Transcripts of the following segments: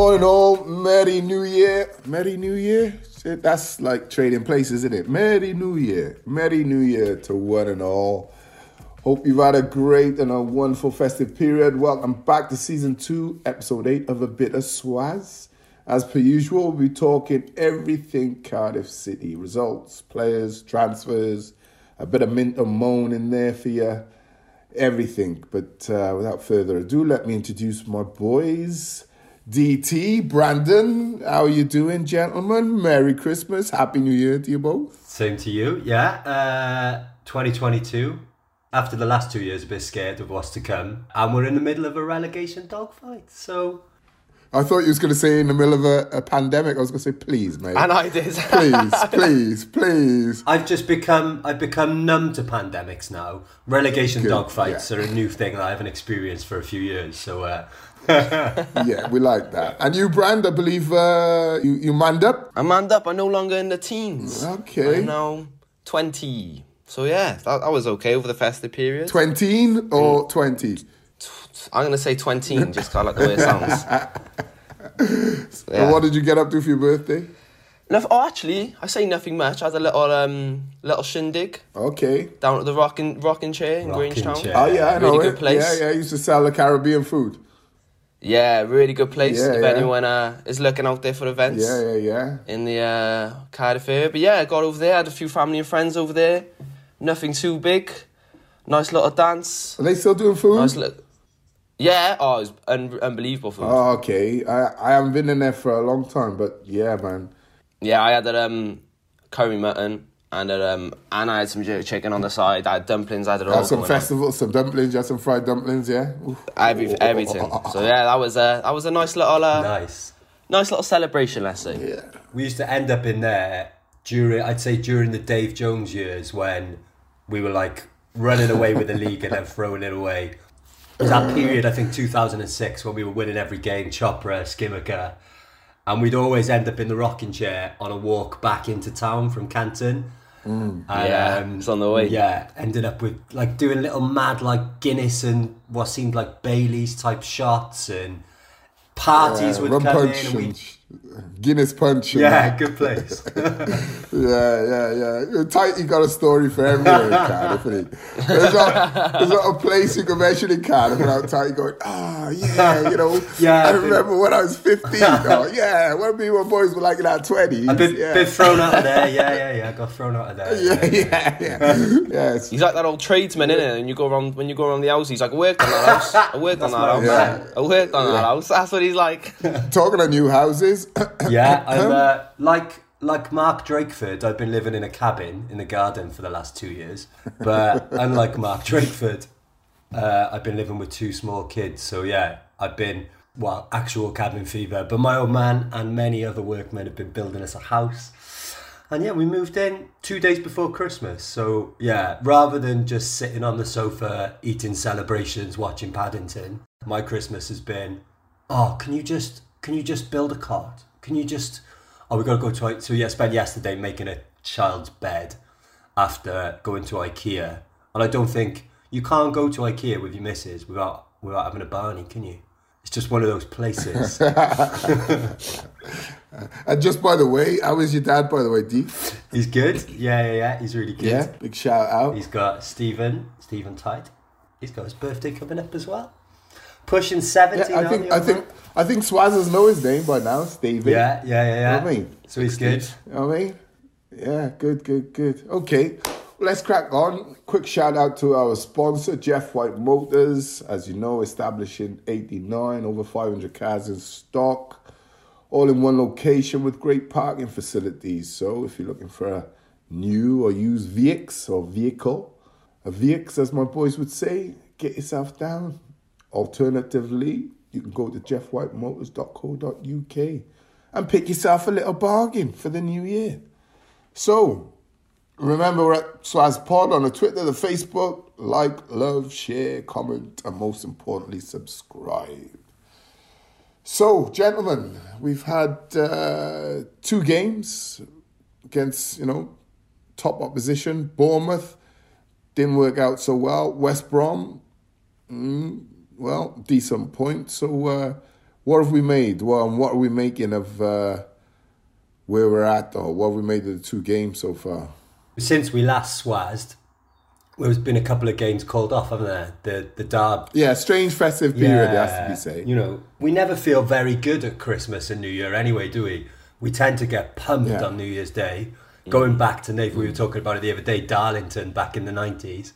morning, all. Merry New Year. Merry New Year. Shit, That's like trading places, isn't it? Merry New Year. Merry New Year to one and all. Hope you've had a great and a wonderful festive period. Welcome back to season two, episode eight of A Bit of Swaz. As per usual, we'll be talking everything Cardiff City results, players, transfers, a bit of mint and moan in there for you, everything. But uh, without further ado, let me introduce my boys. DT, Brandon, how are you doing, gentlemen? Merry Christmas, Happy New Year to you both. Same to you, yeah. Uh, 2022. After the last two years, a bit scared of what's to come, and we're in the middle of a relegation dogfight. So I thought you was going to say in the middle of a, a pandemic. I was going to say, please, mate. And I did. please, please, please. I've just become I've become numb to pandemics now. Relegation Good, dogfights yeah. are a new thing that I haven't experienced for a few years. So uh, Yeah, we like that. And you, Brand, I believe uh, you, you manned up. I'm manned up. I'm no longer in the teens. Okay. I'm now 20. So yeah, that, that was okay over the festive period. 20 or 20? I'm going to say 20, just 'cause I like the way it sounds. So, And what did you get up to for your birthday? Noth- oh, actually, I say nothing much. I had a little um little shindig Okay. down at the rocking rocking chair in Rocking Grangetown. Chair. Oh, yeah, I know Really it. place. Yeah, yeah, I used to sell the Caribbean food. Yeah, really good place Yeah, if yeah. anyone uh, is looking out there for events Yeah, yeah, yeah. in the uh, Cardiff area. But yeah, I got over there, had a few family and friends over there. Nothing too big. Nice little dance. Are they still doing food? Nice little... Yeah, oh, it was un- unbelievable food. Oh, okay. I, I haven't been in there for a long time, but yeah, man. Yeah, I had that um, curry mutton and a, um, and I had some chicken on the side. I had dumplings. I had it all. Some going festivals, some dumplings, you had some fried dumplings, yeah? Oof. Every, everything. So yeah, that was a that was a nice little uh, nice. nice little celebration. Let's say. Yeah. We used to end up in there during I'd say during the Dave Jones years when we were like running away with the league and then throwing it away. It was that uh, period, I think 2006, when we were winning every game, Chopra, Scimeca, and we'd always end up in the rocking chair on a walk back into town from Canton. Mm. And, Yeah, um, it's on the way. Yeah, ended up with like doing little mad like Guinness and what seemed like Bailey's type shots and parties Yeah, would rum come punch in and we and Guinness punch. yeah, that. good place. Yeah, yeah, yeah. Tyte, you got a story for everywhere in Cardiff, isn't? There's not, there's not a place you can mention in Cardiff without Tyte going, ah, yeah, you know. Yeah, I I think- remember when I was 15. oh, yeah, when me and my boys were like in our 20s. A bit, yeah. bit thrown out of there. Yeah, yeah, yeah. I got thrown out of there. yeah, yeah, yeah. yes. He's like that old tradesman, isn't it? And you go around when you go around the house, he's like, I worked on that house. I worked on that house. old man. I worked on that house. That's what he's like. Talking of new houses, Yeah, I'm uh, like like Mark Drakeford. I've been living in a cabin in the garden for the last two years, but unlike Mark Drakeford, uh, I've been living with two small kids. So yeah, I've been well actual cabin fever. But my old man and many other workmen have been building us a house. And yeah, we moved in two days before Christmas. So yeah, rather than just sitting on the sofa eating celebrations, watching Paddington, my Christmas has been, oh, can you just can you just build a cot? Can you just oh we gotta go to so yeah, I spent yesterday making a child's bed after going to IKEA. And I don't think you can't go to IKEA with your missus without without having a Barney, can you? It's just one of those places. and just by the way, how is your dad, by the way, D? He's good. Yeah, yeah, yeah. He's really good. Yeah, big shout out. He's got Stephen, Stephen Tyte. He's got his birthday coming up as well. Pushing 70 Yeah, I think I think. I think Swazzers know his name by now, Stevie. Yeah, yeah, yeah, yeah. know what I mean? So he's good. You know I mean? Yeah, good, good, good. Okay, let's crack on. Quick shout out to our sponsor, Jeff White Motors. As you know, established in 89, over 500 cars in stock, all in one location with great parking facilities. So if you're looking for a new or used VX or vehicle, a VX, as my boys would say, get yourself down. Alternatively, you can go to jeffwhiteMotors.co.uk and pick yourself a little bargain for the new year. So, remember we're at Swaz Pod on the Twitter, the Facebook. Like, love, share, comment, and most importantly, subscribe. So, gentlemen, we've had uh, two games against, you know, top opposition. Bournemouth didn't work out so well. West Brom, mm, well, decent point. So, uh, what have we made? Well, what are we making of uh, where we're at, though? What have we made of the two games so far? Since we last swazzed, there's been a couple of games called off, haven't there? The the Derb. Yeah, strange festive period, it has to be said. You know, we never feel very good at Christmas and New Year anyway, do we? We tend to get pumped Yeah. on New Year's Day. Going back to Nate, we were talking about it the other day, Darlington back in the 90s.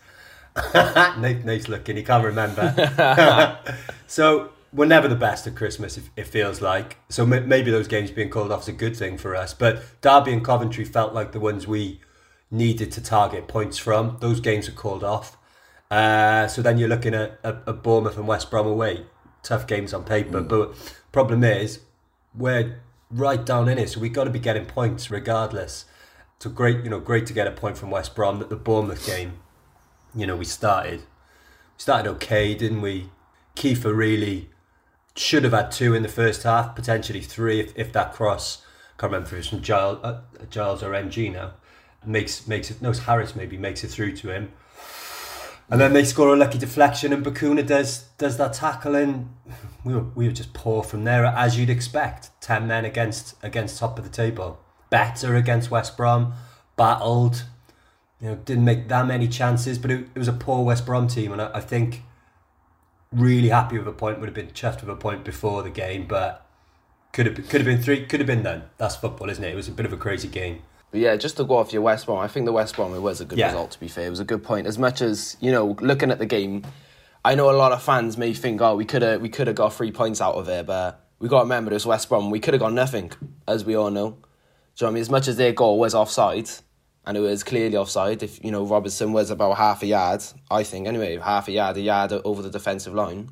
Nate, Nate's looking, he can't remember. so we're never the best at Christmas, it, it feels like. So ma- maybe those games being called off is a good thing for us. But Derby and Coventry felt like the ones we needed to target points from. Those games are called off. Uh, so then you're looking at, at, at Bournemouth and West Brom away. Tough games on paper. But problem is, we're right down in it. So we've got to be getting points regardless. So great, you know, great to get a point from West Brom. That the Bournemouth game, you know, we started we started okay, didn't we? Kieffer really should have had two in the first half, potentially three if, if that cross. Can't remember if it was from Giles, uh, Giles or MG now. Makes makes it no it's Harris maybe makes it through to him, and then they score a lucky deflection and Bacuna does does that tackle and we were we were just poor from there as you'd expect. Ten men against against top of the table, better against West Brom, battled you know, didn't make that many chances, but it, it was a poor West Brom team, and I, I think really happy with a point. Would have been chuffed with a point before the game, but could have could have been three, could have been done. That's football, isn't it? It was a bit of a crazy game. But yeah, just to go off your West Brom, I think the West Brom it was a good Yeah. result. To be fair, it was a good point. As much as you know, looking at the game, I know a lot of fans may think, oh, we could have we could have got three points out of it, but we got to remember this West Brom. We could have got nothing, as we all know. Do you know what I mean? As much as their goal was offside, and it was clearly offside. If you know Robertson was about half a yard, I think anyway, half a yard, a yard over the defensive line.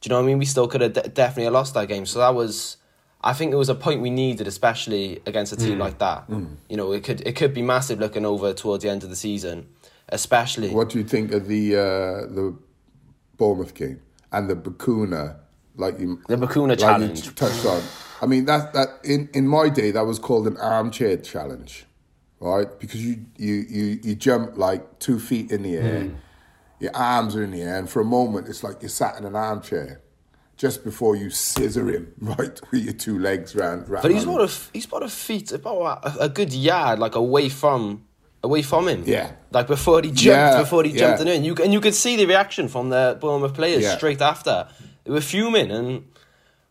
Do you know what I mean? We still could have de- definitely lost that game. So that was, I think it was a point we needed, especially against a team like that. You know, it could it could be massive looking over towards the end of the season, especially. What do you think of the uh, the Bournemouth game and the Bacuna, like you The Bacuna like challenge. touched on? I mean, that that in, in my day that was called an armchair challenge, right? Because you you you you jump like two feet in the air, mm. your arms are in the air, and for a moment it's like you're sat in an armchair. Just before you scissor him, right, with your two legs round. round But he's about a he's about a feet about a, a good yard like away from away from him. Yeah. Like before he jumped, Yeah, before he jumped yeah. in, you and you could see the reaction from the Bournemouth players Yeah. straight after. They were fuming and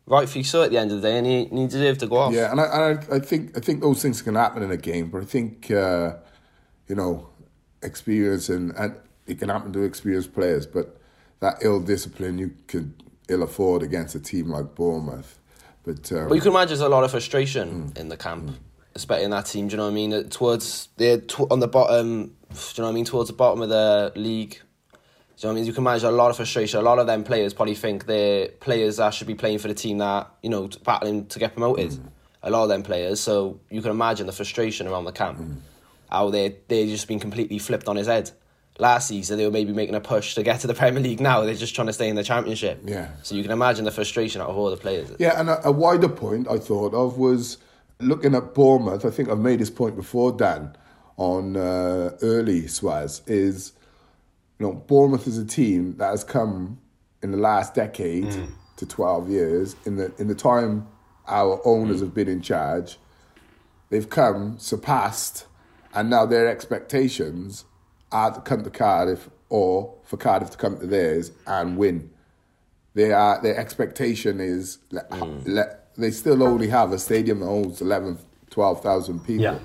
rightfully so at the end of the day, and he, and he deserved to go off. Yeah, and I, and I, I think I think those things can happen in a game, but I think uh, you know, experience and, and it can happen to experienced players, but that ill discipline you could ill afford against a team like Bournemouth. But, um, But you can imagine there's a lot of frustration Mm. in the camp, especially in that team. Do you know what I mean? Towards they're on the bottom. Do you know what I mean? Towards the bottom of the league. You know I mean? You can imagine a lot of frustration. A lot of them players probably think they're players that should be playing for the team that you know battling to get promoted. Mm. A lot of them players. So you can imagine the frustration around the camp. Mm. How they they just been completely flipped on his head. Last season they were maybe making a push to get to the Premier League. Now they're just trying to stay in the Championship. Yeah. So you can imagine the frustration out of all the players. Yeah, and a, a wider point I thought of was looking at Bournemouth. I think I've made this point before, Dan, on uh, early Swaz, is you know Bournemouth is a team that has come in the last decade mm. to twelve years. In the in the time our owners mm. have been in charge, they've come surpassed, and now their expectations are to come to Cardiff or for Cardiff to come to theirs and win. They are their expectation is le- le- mm. they still only have a stadium that holds 11 12,000 people. Yeah.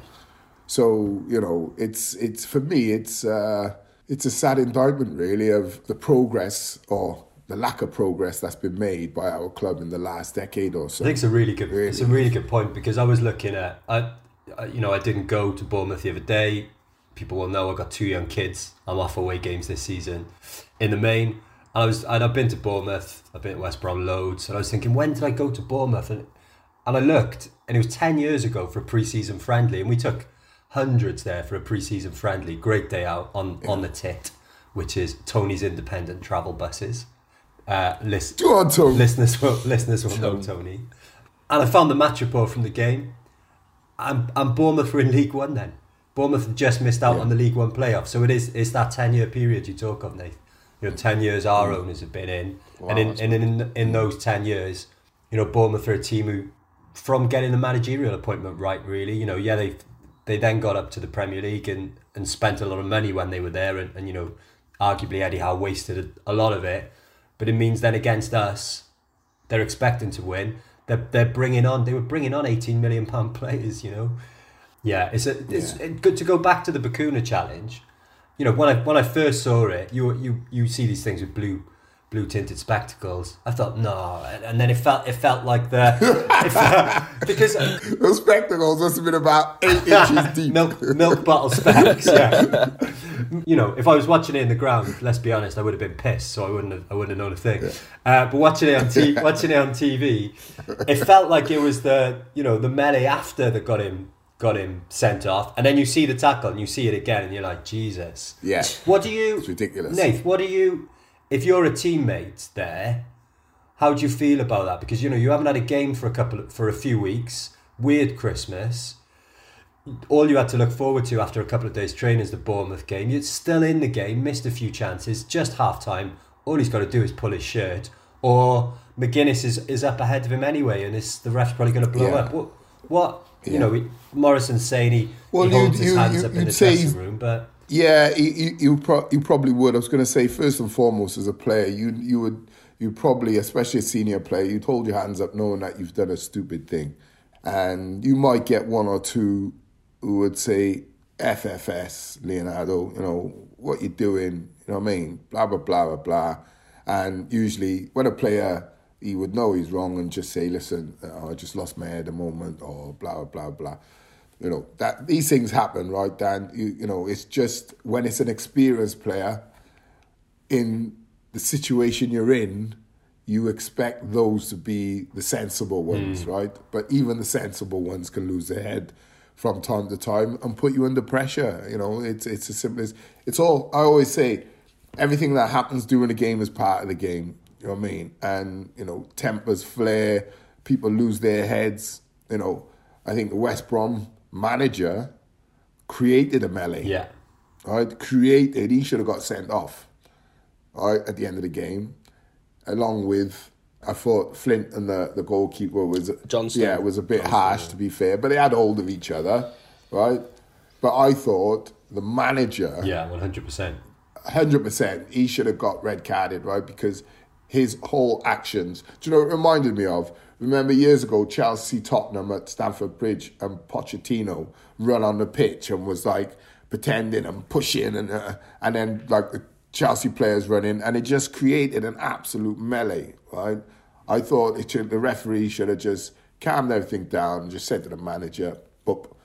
so you know it's it's for me it's uh, it's a sad indictment really of the progress or the lack of progress that's been made by our club in the last decade or so I think it's a really good. Really. It's a really good point because I was looking at. I, I, you know, I didn't go to Bournemouth the other day. People will know I got two young kids. I'm off away games this season. In the main, I was. And I've been to Bournemouth. I've been to West Brom loads. And I was thinking, when did I go to Bournemouth? And and I looked, and it was ten years ago for a pre-season friendly, and we took hundreds there for a pre-season friendly. Great day out on on the tit, which is Tony's Independent Travel Buses. Uh, list, Go on, Tony. listeners will listeners will know Tony. And I found the match report from the game, and, and Bournemouth were in League One then. Bournemouth had just missed out on the League One playoff, so it is it's that ten year period you talk of, Nate. You know, ten years our owners have been in, and in, that's and in in those ten years, you know, Bournemouth are a team who, from getting the managerial appointment right, really, you know, yeah, they they then got up to the Premier League and, and spent a lot of money when they were there, and, and you know, arguably Eddie Howe wasted a, a lot of it, but it means then against us, they're expecting to win. They're, they're bringing on they were bringing on 18 million pound players you know yeah it's a, it's Yeah. good to go back to the Bacuna challenge you know when I when I first saw it you you you see these things with blue blue tinted spectacles I thought no and, and then it felt it felt like the felt, because Those spectacles must have been about eight inches deep. milk milk bottle specs. Yeah. you know, if I was watching it in the ground, let's be honest, I would have been pissed, so I wouldn't have, I wouldn't have known a thing. Uh, but watching it on t- watching it on TV, it felt like it was the you know the melee after that got him got him sent off, and then you see the tackle and you see it again, and you're like, Jesus. Yeah. What do you? It's ridiculous. Nath, what do you? If you're a teammate there, how do you feel about that? Because you know you haven't had a game for a couple for a few weeks. Weird Christmas. All you had to look forward to after a couple of days training is the Bournemouth game. You're still in the game, missed a few chances, just half time. All he's got to do is pull his shirt, or McGuinness is, is up ahead of him anyway, and it's, the ref's probably going to blow Yeah. up. What? What? You Yeah. know, he, Morison's saying he, Well, he you- holds his you- hands you- up in the say- dressing room, but Yeah, you you, pro- you probably would. I was going to say first and foremost, as a player, you you would you probably, especially a senior player, you'd hold your hands up knowing that you've done a stupid thing, and you might get one or two who would say FFS Leandro, you know what you're doing, you know what I mean, blah blah blah blah blah, and usually when a player he would know he's wrong and just say, listen, uh, I just lost my head a moment, or blah blah blah blah you know that these things happen, right, Dan? You you know, it's just when it's an experienced player in the situation you're in, you expect those to be the sensible ones, mm. right? But even the sensible ones can lose their head from time to time and put you under pressure. You know, it's it's as simple as it's all. I always say, everything that happens during the game is part of the game. You know what I mean? And you know, tempers flare, people lose their heads. You know, I think the West Brom manager created a melee yeah. right? Created, he should have got sent off, right, at the end of the game, along with. I thought Flint and the, the goalkeeper was Johnstone. Yeah, was a bit harsh to be fair, but they had hold of each other, right? But I thought the manager, Yeah, one hundred percent. hundred percent, he should have got red carded, right? Because his whole actions. Do you know? What it reminded me of. Remember years ago, Chelsea, Tottenham at Stamford Bridge, and Pochettino run on the pitch and was like pretending and pushing, and uh, and then like the Chelsea players running, and it just created an absolute melee, right? I thought it should, the referee should have just calmed everything down, and just said to the manager, "Up,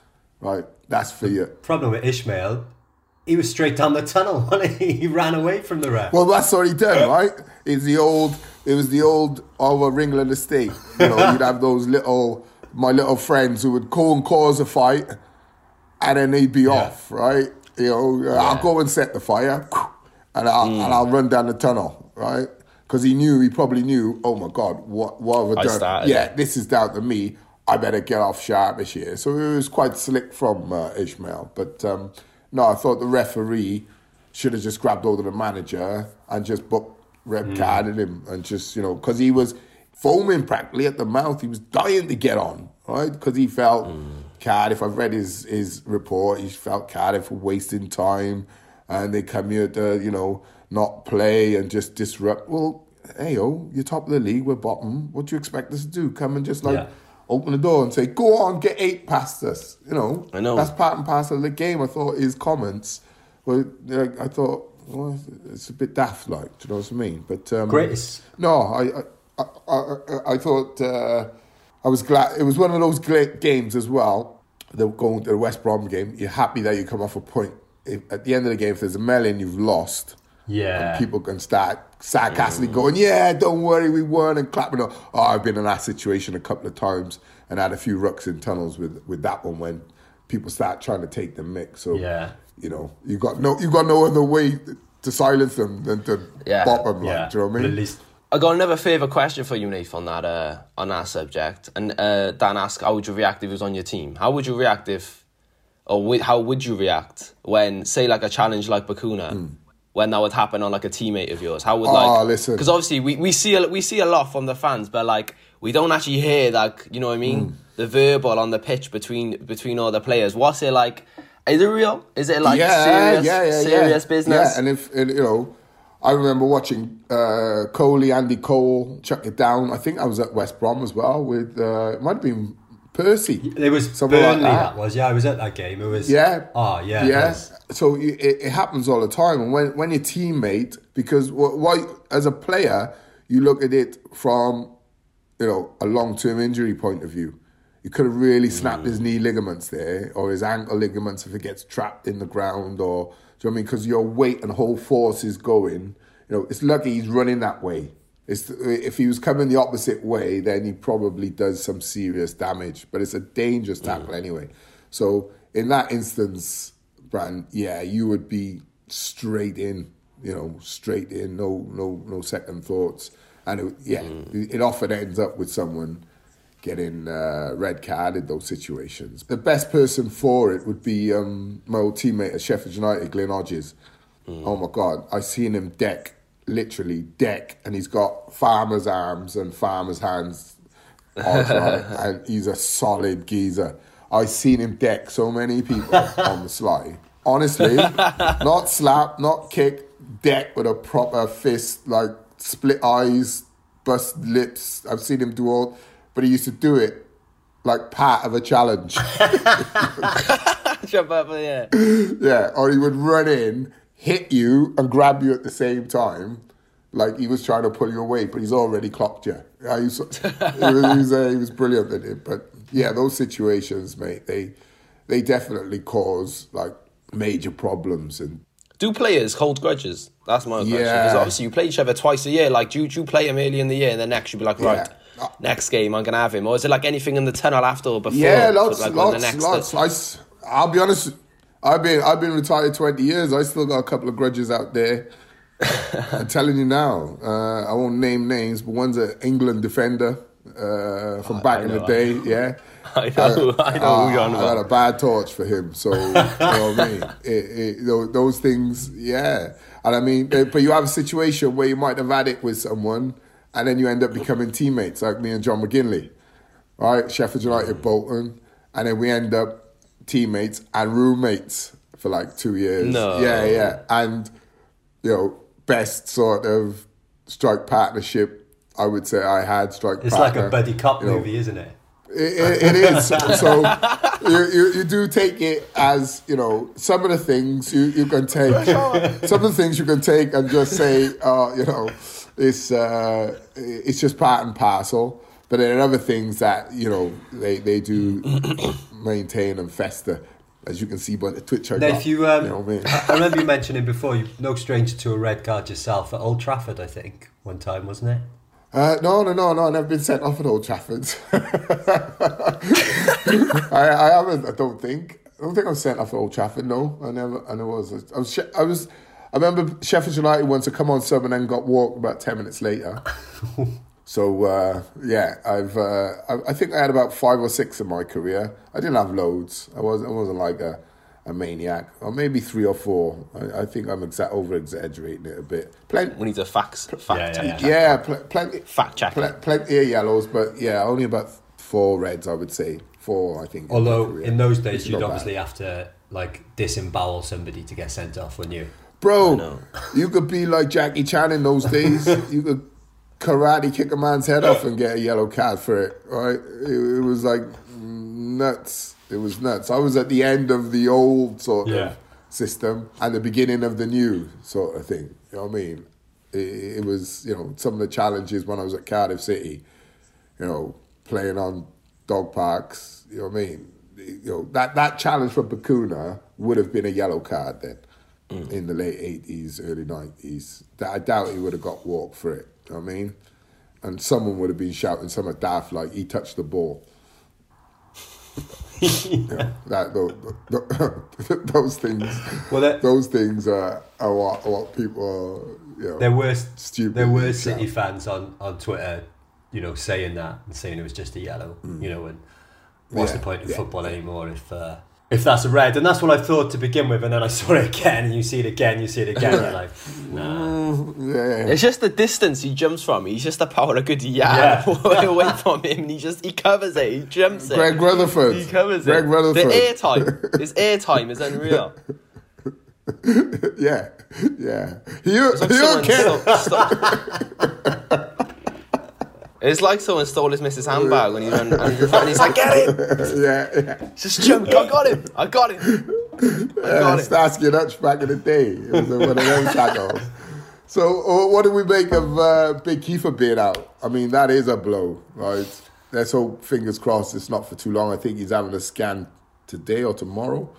right? That's for you." Problem with Ismaël, he was straight down the tunnel. he? he ran away from the ref. Well, that's what he done, right? It's the old. It was the old over Ringland estate. You know, you'd have those little my little friends who would go and cause a fight, and then they'd be off, right? You know, I'll go and set the fire, and I'll and I'll run down the tunnel, right? Because he knew, he probably knew. Oh my God, what what have I I done? started yeah, this is down to me. I better get off sharpish here. So it was quite slick from uh, Ismaël. But um, no, I thought the referee should have just grabbed hold of the manager and just booked red hmm. carded him and just, you know, because he was foaming practically at the mouth. He was dying to get on, right? Because he felt hmm. Cardiff, I've read his, his report, he felt Cardiff were wasting time and they come here to, you know, not play and just disrupt. Well, hey, oh, you're top of the league, we're bottom. What do you expect us to do? Come and just like Yeah. Open the door and say, "Go on, get eight past us." You know, I know. that's part and parcel of the game. I thought his comments were, I thought, well, it's a bit daft, like, do you know what I mean? But um, Greatest. No, I, I, I, I, I thought uh, I was glad. It was one of those great games as well. The going to the West Brom game, you're happy that you come off a point. If, at the end of the game, if there's a melon, you've lost. Yeah. People can start sarcastically going, "Yeah, don't worry, we won," and clapping. Up. Oh, I've been in that situation a couple of times and had a few rucks in tunnels with with that one when people start trying to take the mix. So Yeah. you know, you got no, you got no other way to silence them than to Yeah. bop them. Like, yeah. do you know what I But mean? at least I got another favourite question for you, Nath, on that uh, on that subject. And uh, Dan asked, "How would you react if it was on your team? How would you react if, or wi- how would you react when, say, like a challenge like Bacuna, when that would happen on like a teammate of yours? How would Oh, like listen. because obviously we, we see a, we see a lot from the fans, but like we don't actually hear like you know what I mean Mm. the verbal on the pitch between between all the players. What's it like? Is it real? Is it like serious serious business? Yeah, and if and, you know, I remember watching uh, Coley, Andy Cole chuck it down. I think I was at West Brom as well with uh, it might have been Percy. It was Something like Burnley. that. that. was yeah. I was at that game. It was Yeah. Oh yeah. it Yeah. So it, it happens all the time, and when when your teammate, because what as a player, you look at it from, you know, a long term injury point of view. You could have really snapped mm. his knee ligaments there, or his ankle ligaments if it gets trapped in the ground, or do you know what I mean? Because your weight and whole force is going. You know, it's lucky he's running that way. It's, if he was coming the opposite way, then he probably does some serious damage. But it's a dangerous tackle anyway. So in that instance, Brand, yeah, you would be straight in. You know, straight in, no, no, no second thoughts. And it, yeah, it often ends up with someone getting uh, red carded those situations. The best person for it would be um, my old teammate at Sheffield United, Glyn Hodges. Oh my God, I seen him deck, literally deck, and he's got farmer's arms and farmer's hands. And he's a solid geezer. I've seen him deck so many people on the sly. Honestly, not slap, not kick, deck with a proper fist, like split eyes, bust lips. I've seen him do all, but he used to do it like part of a challenge. Jump up, yeah. yeah, or he would run in, hit you, and grab you at the same time. Like he was trying to pull you away, but he's already clocked you. Yeah, he was, he was, uh, he was brilliant at it. But yeah, those situations, mate, they they definitely cause like major problems. And Do players hold grudges? That's my question. Yeah. Because obviously you play each other twice a year. Like, do you, do you play him early in the year and then next you'll be like, right, Yeah. next game I'm going to have him? Or is it like anything in the tunnel after or before? yeah, lots, like, lots, next- lots. I, I'll be honest. I've been I've been retired twenty years. I still got a couple of grudges out there. I'm telling you now. Uh, I won't name names, but one's an England defender uh, from back I in know, the I day. Yeah, I know, I know who you're on I got a bad torch for him. So you know what I mean. It, it, those, things, yeah. And I mean, but you have a situation where you might have had it with someone, and then you end up becoming teammates, like me and John McGinlay, right? Sheffield United, Bolton, and then we end up teammates and roommates for like two years. No. Yeah, yeah, and you know, best sort of strike partnership. I would say I had strike. It's like a buddy cop you know. movie, isn't it? It, it, it is. So you, you, you do take it as, you know, some of the things you, you can take, some of the things you can take and just say, uh, you know, it's, uh, it's just part and parcel. But there are other things that, you know, they, they do maintain and fester, as you can see by the Twitch I Now, got. if you, um, you know what I mean? I remember you mentioning before, you're no stranger to a red card yourself at Old Trafford, I think, one time, wasn't it? Uh, no, no, no, no. I've never been sent off at Old Trafford. I, I haven't. I don't think. I don't think I was sent off at Old Trafford. No, I never. I never was. I was. I was. I remember Sheffield United once to come on sub and then got walked about ten minutes later. so uh, yeah, I've. Uh, I, I think I had about five or six in my career. I didn't have loads. I was. I wasn't like a, a maniac. Or maybe three or four. I, I think I'm exa- over exaggerating it a bit. Plenty. We need to fact, fact Yeah, check. yeah. Yeah, pl- plenty. Fact check. Pl- plenty of yellows, but yeah, only about four reds, I would say. Four, I think. Although career, in those days is you'd obviously bad. have to like disembowel somebody to get sent off, wouldn't you? Bro, you could be like Jackie Chan in those days. you could karate kick a man's head off and get a yellow card for it, right? It, it was like nuts. It was nuts. I was at the end of the old sort Yeah. of system and the beginning of the new sort of thing. You know what I mean? It, it was, you know, some of the challenges when I was at Cardiff City, you know, playing on dog parks, you know what I mean? You know, that, that challenge for Bacuna would have been a yellow card then mm. in the late 80s, early 90s. That I doubt he would have got walked for it, you know what I mean? And someone would have been shouting some daft like he touched the ball. You know, that those, those things, Well, that- those things are, are what, what people are. You know, There were Stupid there were shout. City fans on, on Twitter, you know, saying that and saying it was just a yellow, you know, and what's Mm. Yeah, the point of yeah. football anymore if uh, if that's a red, and that's what I thought to begin with, and then I saw it again, and you see it again, you see it again, you're like, nah. Mm, yeah. It's just the distance he jumps from. He's just about a good yard Yeah. away from him, and he just he covers it. He jumps it. Greg Rutherford. he covers Greg it. Rutherford. The air time, his air time is unreal. Yeah, yeah. You, It's like you someone okay? It's like someone stole his missus handbag when he and he's- like, "Get it!" yeah, yeah. Just jump! I got him! I got him! I Uh, got him!" Starsky and Hutch back in the day. It was one of tackles. So, uh, what do we make of uh, Big Kieffer being out? I mean, that is a blow, right? Let's hope, fingers crossed, it's not for too long. I think he's having a scan today or tomorrow.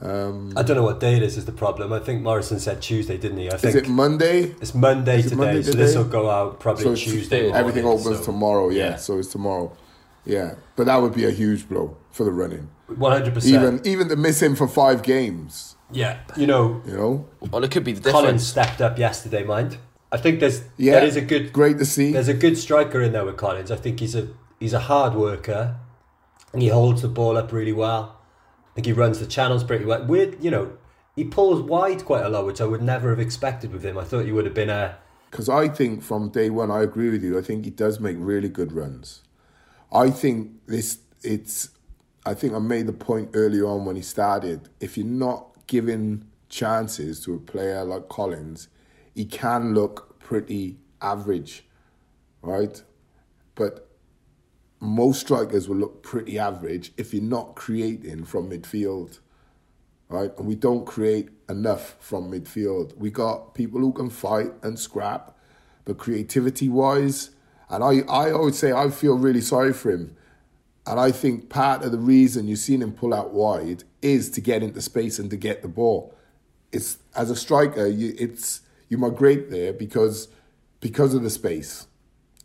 Um, I don't know what day it is. Is the problem? I think Morison said Tuesday, didn't he? I Is think it Monday? it's Monday it today, Monday so this will go out probably So Tuesday. Morning, Everything opens so- tomorrow, yeah. yeah. So it's tomorrow. Yeah. But that would be a huge blow for the running. One hundred percent. Even even to miss him for five games, Yeah, you know, you know? Well, it could be the difference. Collins stepped up yesterday, mind. I think there's Yeah. there is a good Great to see. there's a good striker in there with Collins. I think he's a he's a hard worker, and he holds the ball up really well. Think he runs the channels pretty well. Weird, you know, he pulls wide quite a lot, which I would never have expected with him. I thought he would have been a Because I think from day one, I agree with you. I think he does make really good runs. I think this, it's, I think I made the point early on when he started. If you're not giving chances to a player like Collins, he can look pretty average, right? But most strikers will look pretty average if you're not creating from midfield right? And we don't create enough from midfield. We got people who can fight and scrap, but creativity wise, and I, I always say I feel really sorry for him. And I think part of the reason you've seen him pull out wide is to get into space and to get the ball. It's as a striker, you, it's you migrate there because because of the space,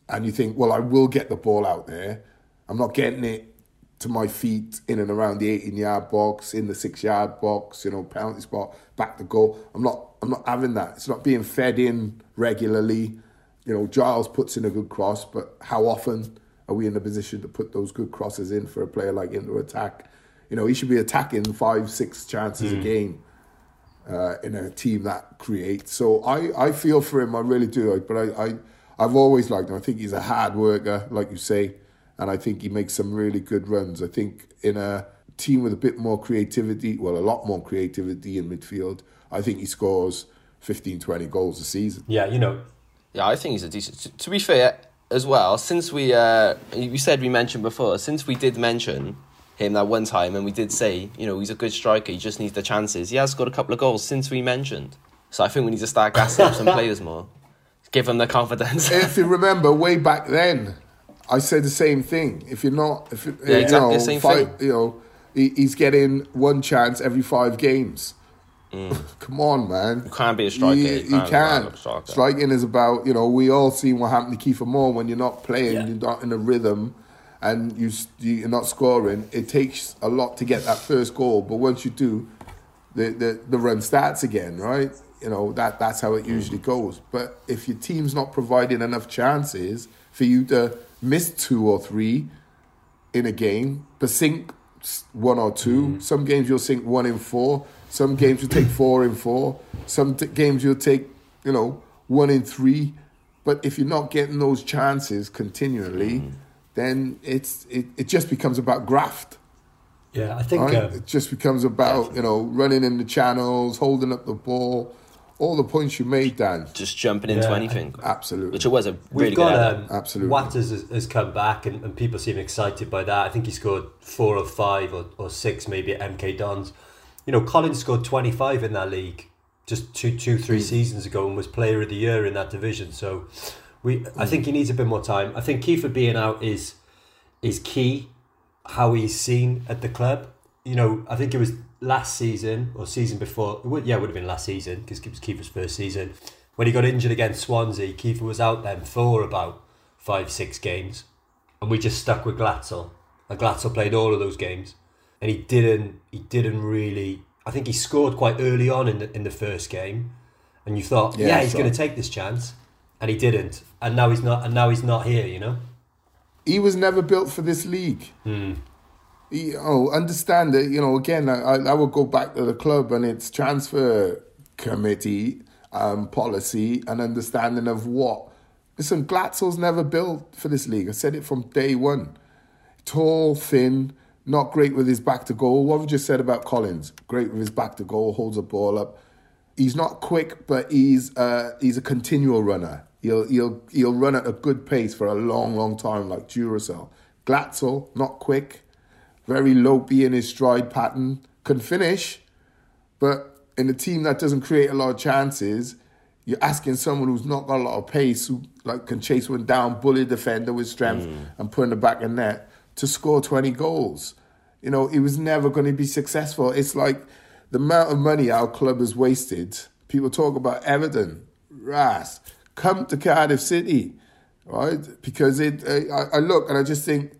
and you think, well, I will get the ball out there. I'm not getting it to my feet in and around the 18 yard box, in the six yard box, you know, penalty spot, back to goal. I'm not I'm not having that. It's not being fed in regularly. You know, Giles puts in a good cross, but how often are we in a position to put those good crosses in for a player like him to attack? You know, he should be attacking five, six chances a game uh, in a team that creates. So I, I feel for him, I really do. But I, I, I've always liked him. I think he's a hard worker, like you say, and I think he makes some really good runs. I think in a team with a bit more creativity, well, a lot more creativity in midfield, I think he scores 15, 20 goals a season. yeah, you know, Yeah, I think he's a decent. To, to be fair, as well, since we uh, you said we mentioned before, since we did mention him that one time, and we did say, you know, he's a good striker. He just needs the chances. He has scored a couple of goals since we mentioned. So I think we need to start gassing up some players more. Give them the confidence. if you remember way back then, I say the same thing. If you're not, if you, Yeah, you exactly know, the same fight, thing. you know, he, he's getting one chance every five games. Mm. Come on, man. You can't be a striker. You, You you can't be a can't. striker. Striking is about you know we all seen what happened to Kieffer Moore when you're not playing, Yeah. you're not in a rhythm, and you, you're not scoring. It takes a lot to get that first goal, but once you do, the the, the run starts again, right? You know that that's how it usually goes. But if your team's not providing enough chances for you to miss two or three in a game, but sink one or 2 Some games you'll sink one in four. Some games you'll take four in four. Some t- games you'll take, you know, one in three. But if you're not getting those chances continually, then it's it, it just becomes about graft. yeah, I think Right? um, it just becomes about you know running in the channels, holding up the ball, all the points you made, Dan. Just jumping into Yeah. anything. Absolutely. Which it was a We've really got good effort. um, Absolutely. Watters has, has come back, and, and people seem excited by that. I think he scored four or five or, or six maybe at MK Dons. You know, Collins scored twenty five in that league just two, two, three seasons ago, and was Player of the Year in that division. So, we I think he needs a bit more time. I think Kieffer being out is is key. How he's seen at the club. You know, I think it was last season or season before. it would- Yeah, it would have been last season because it was Kieffer's first season. When he got injured against Swansea, Kieffer was out then for about five, six games, and we just stuck with Glatzel. And Glatzel played all of those games, and he didn't. He didn't really. I think he scored quite early on in the in the first game, and you thought, Yeah, yeah, he's going to take this chance, and he didn't. And now he's not. And now he's not here. You know. he was never built for this league. Hmm. You know, understand that, you know, again, I, I would go back to the club and its transfer committee um, policy and understanding of what. Listen, Glatzel's never built for this league. I said it from day one. Tall, thin, not great with his back to goal. What have you just said about Collins? Great with his back to goal, holds a ball up. He's not quick, but he's uh, he's a continual runner. He'll he'll he'll run at a good pace for a long, long time, like Duracell. Glatzel, not quick, very lopey in his stride pattern, can finish, but in a team that doesn't create a lot of chances, you're asking someone who's not got a lot of pace, who like can chase one down, bully a defender with strength, mm. and put in the back of net to score 20 goals. You know, he was never going to be successful. It's like the amount of money our club has wasted. People talk about Everton, Ras, come to Cardiff City, right? Because it, I, I look and I just think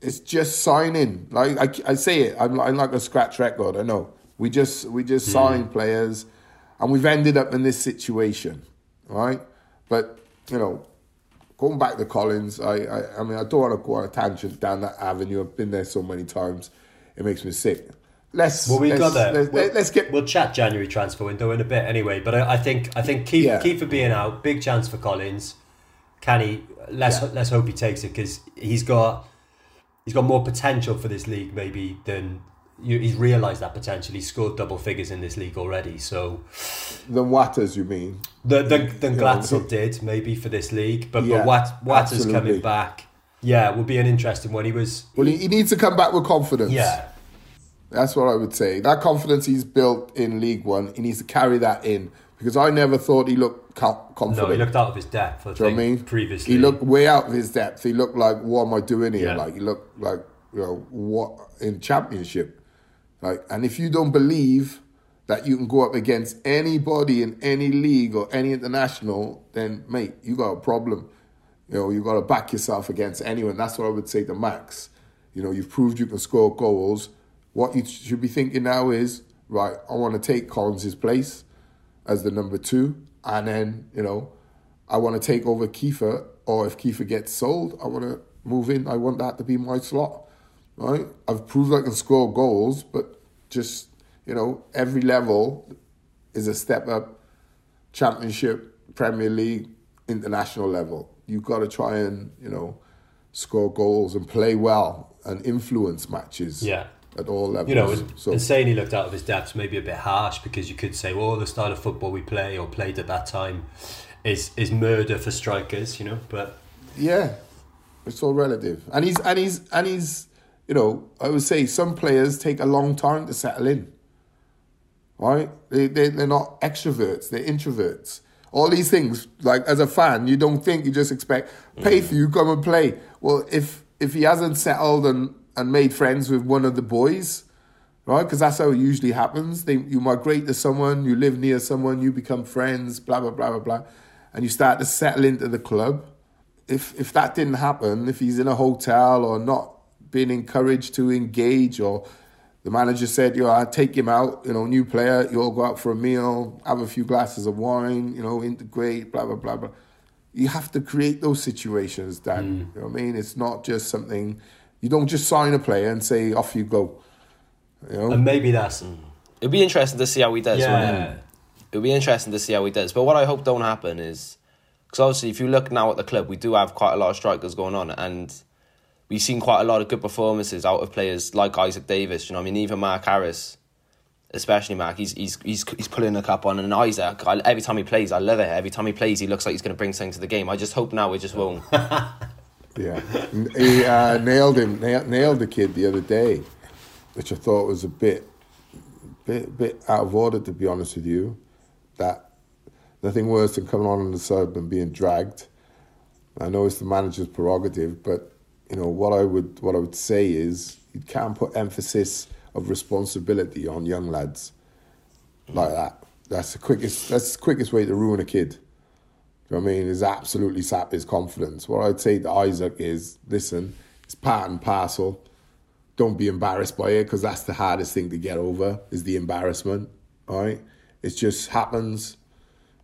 it's just signing. Like I, I say it, I'm, I'm like a scratch record. I know we just we just mm. sign players, and we've ended up in this situation, right? But you know, going back to Collins, I, I, I mean, I don't want to go on a tangent down that avenue. I've been there so many times; it makes me sick. Let's well, we let's, got that. Let's, we'll, let's, get. We'll chat January transfer window in a bit anyway. But I, I think I think keep yeah. keep for being out. Big chance for Collins. Can he? Let's yeah. let's hope he takes it because he's got he's got more potential for this league maybe than you, he's realised that potential. He's scored double figures in this league already. So than Watters, you mean? The the than Glatzel did maybe for this league, but yeah, but Wat, Watters absolutely. coming back, yeah, will be an interesting one. He was. Well, he, he needs to come back with confidence. Yeah. That's what I would say. That confidence he's built in League One, he needs to carry that in because I never thought he looked confident. No, he looked out of his depth. I Do you know I mean? Previously, he looked way out of his depth. He looked like, what am I doing here? Yeah. Like he looked like, you know, what in Championship. Like, and if you don't believe that you can go up against anybody in any league or any international, then mate, you got a problem. You know, you got to back yourself against anyone. That's what I would say to Max. You know, you've proved you can score goals. What you should be thinking now is, right, I want to take Collins' place as the number two, and then you know, I want to take over Kieffer, or if Kieffer gets sold, I want to move in. I want that to be my slot. Right? I've proved I can score goals, but just you know, every level is a step up. Championship, Premier League, international level. You've got to try and you know score goals and play well and influence matches. Yeah at all levels. You know, so, and saying he looked out of his depth maybe a bit harsh because you could say, well, the style of football we play or played at that time is is murder for strikers, you know. But yeah, it's all relative, and he's and he's and he's you know I would say some players take a long time to settle in. Right? They they they're not extroverts; they're introverts. All these things, like as a fan, you don't think you just expect pay mm. for you come and play. Well, if if he hasn't settled and and made friends with one of the boys, right? Because that's how it usually happens. They you migrate to someone, you live near someone, you become friends, blah blah blah blah blah, and you start to settle into the club. If if that didn't happen, if he's in a hotel or not being encouraged to engage, or the manager said, "You know, I take him out, you know, new player, you all go out for a meal, have a few glasses of wine, you know, integrate, blah blah blah blah." You have to create those situations, Dan. Mm. You know what I mean? It's not just something you don't just sign a player and say off you go. You know? And maybe that's. It'd be interesting to see how he does. Yeah. It'd be interesting to see how he does. But what I hope don't happen is because obviously, if you look now at the club, we do have quite a lot of strikers going on, and we've seen quite a lot of good performances out of players like Isaak Davies. You know, I mean, even Mark Harris, especially Mark, he's he's he's he's pulling the cup on, and Isaac, I, every time he plays, I love it. Every time he plays, he looks like he's going to bring something to the game. I just hope now we just won't. Yeah, he uh, nailed him, nailed the kid the other day, which I thought was a bit, bit, bit out of order to be honest with you. That nothing worse than coming on in the sub and being dragged. I know it's the manager's prerogative, but you know what I would what I would say is you can't put emphasis of responsibility on young lads like that. That's the quickest. That's the quickest way to ruin a kid. You know I mean? Is absolutely sap his confidence. What I'd say to Isaac is, listen, it's part and parcel. Don't be embarrassed by it because that's the hardest thing to get over is the embarrassment. All right, it just happens.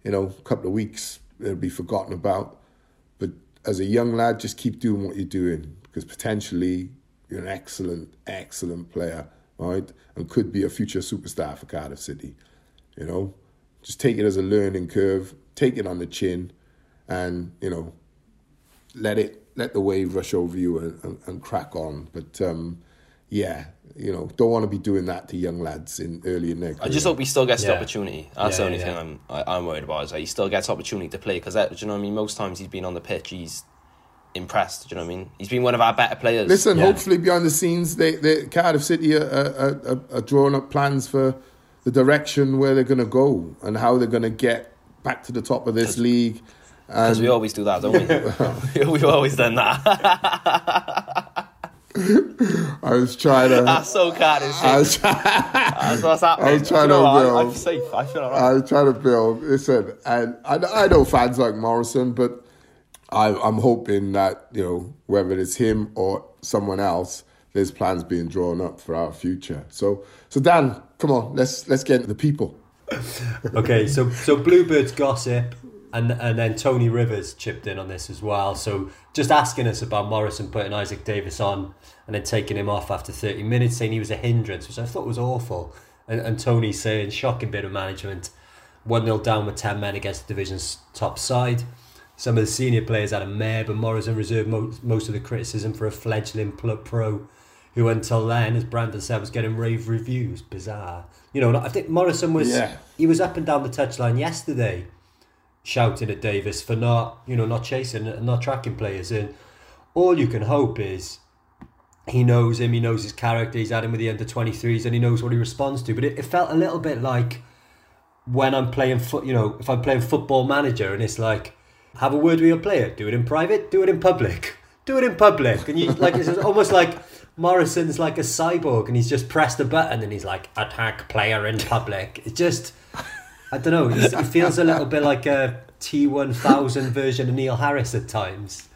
You know, a couple of weeks it'll be forgotten about. But as a young lad, just keep doing what you're doing because potentially, you You're an excellent, excellent player, right? And could be a future superstar for Cardiff City. You know, just take it as a learning curve, take it on the chin, and you know, let it let the wave rush over you and, and, and crack on. But um, yeah, you know, don't want to be doing that to young lads in early in their career. I just hope he still gets the opportunity. That's Yeah, the only yeah. thing I'm I, I'm worried about is that he still gets opportunity to play because do you know what I mean? Most times he's been on the pitch, he's impressed. Do you know what I mean? He's been one of our better players. Listen, Yeah. hopefully behind the scenes, they, they Cardiff City are, are, are, are drawing up plans for the direction where they're going to go and how they're going to get back to the top of this league. because we always do that, don't we? We've always done that. I was trying to. That's so kind of shit. I was, try- That's what's happening. I was trying you know to build- I'm safe. I feel alright. I was trying to build. Listen, and I, I know fans like Morison, but I, I'm hoping that you know whether it's him or someone else, there's plans being drawn up for our future. So, so Dan, come on, let's let's get into the people. Okay, so so Bluebirds gossip, and and then Tony Rivers chipped in on this as well. So just asking us about Morison putting Isaak Davies on and then taking him off after thirty minutes, saying he was a hindrance, which I thought was awful. And, and Tony saying shocking bit of management, one 0 down with ten men against the division's top side. Some of the senior players had a mare, but Morison reserved mo- most of the criticism for a fledgling pro who until then, as Brandon said, was getting rave reviews. Bizarre. You know, I think Morison was Yeah. he was up and down the touchline yesterday shouting at Davies for not, you know, not chasing and not tracking players. And all you can hope is he knows him, he knows his character, he's had him with the under 23s and he knows what he responds to. But it, it felt a little bit like when I'm playing foot, you know, if I'm playing football manager and it's like, have a word with your player, do it in private, do it in public, do it in public. And you like, it's almost like Morison's like a cyborg and he's just pressed a button and he's like, attack player in public. It's just, I don't know, it's, it feels a little bit like a T1000 version of Neil Harris at times.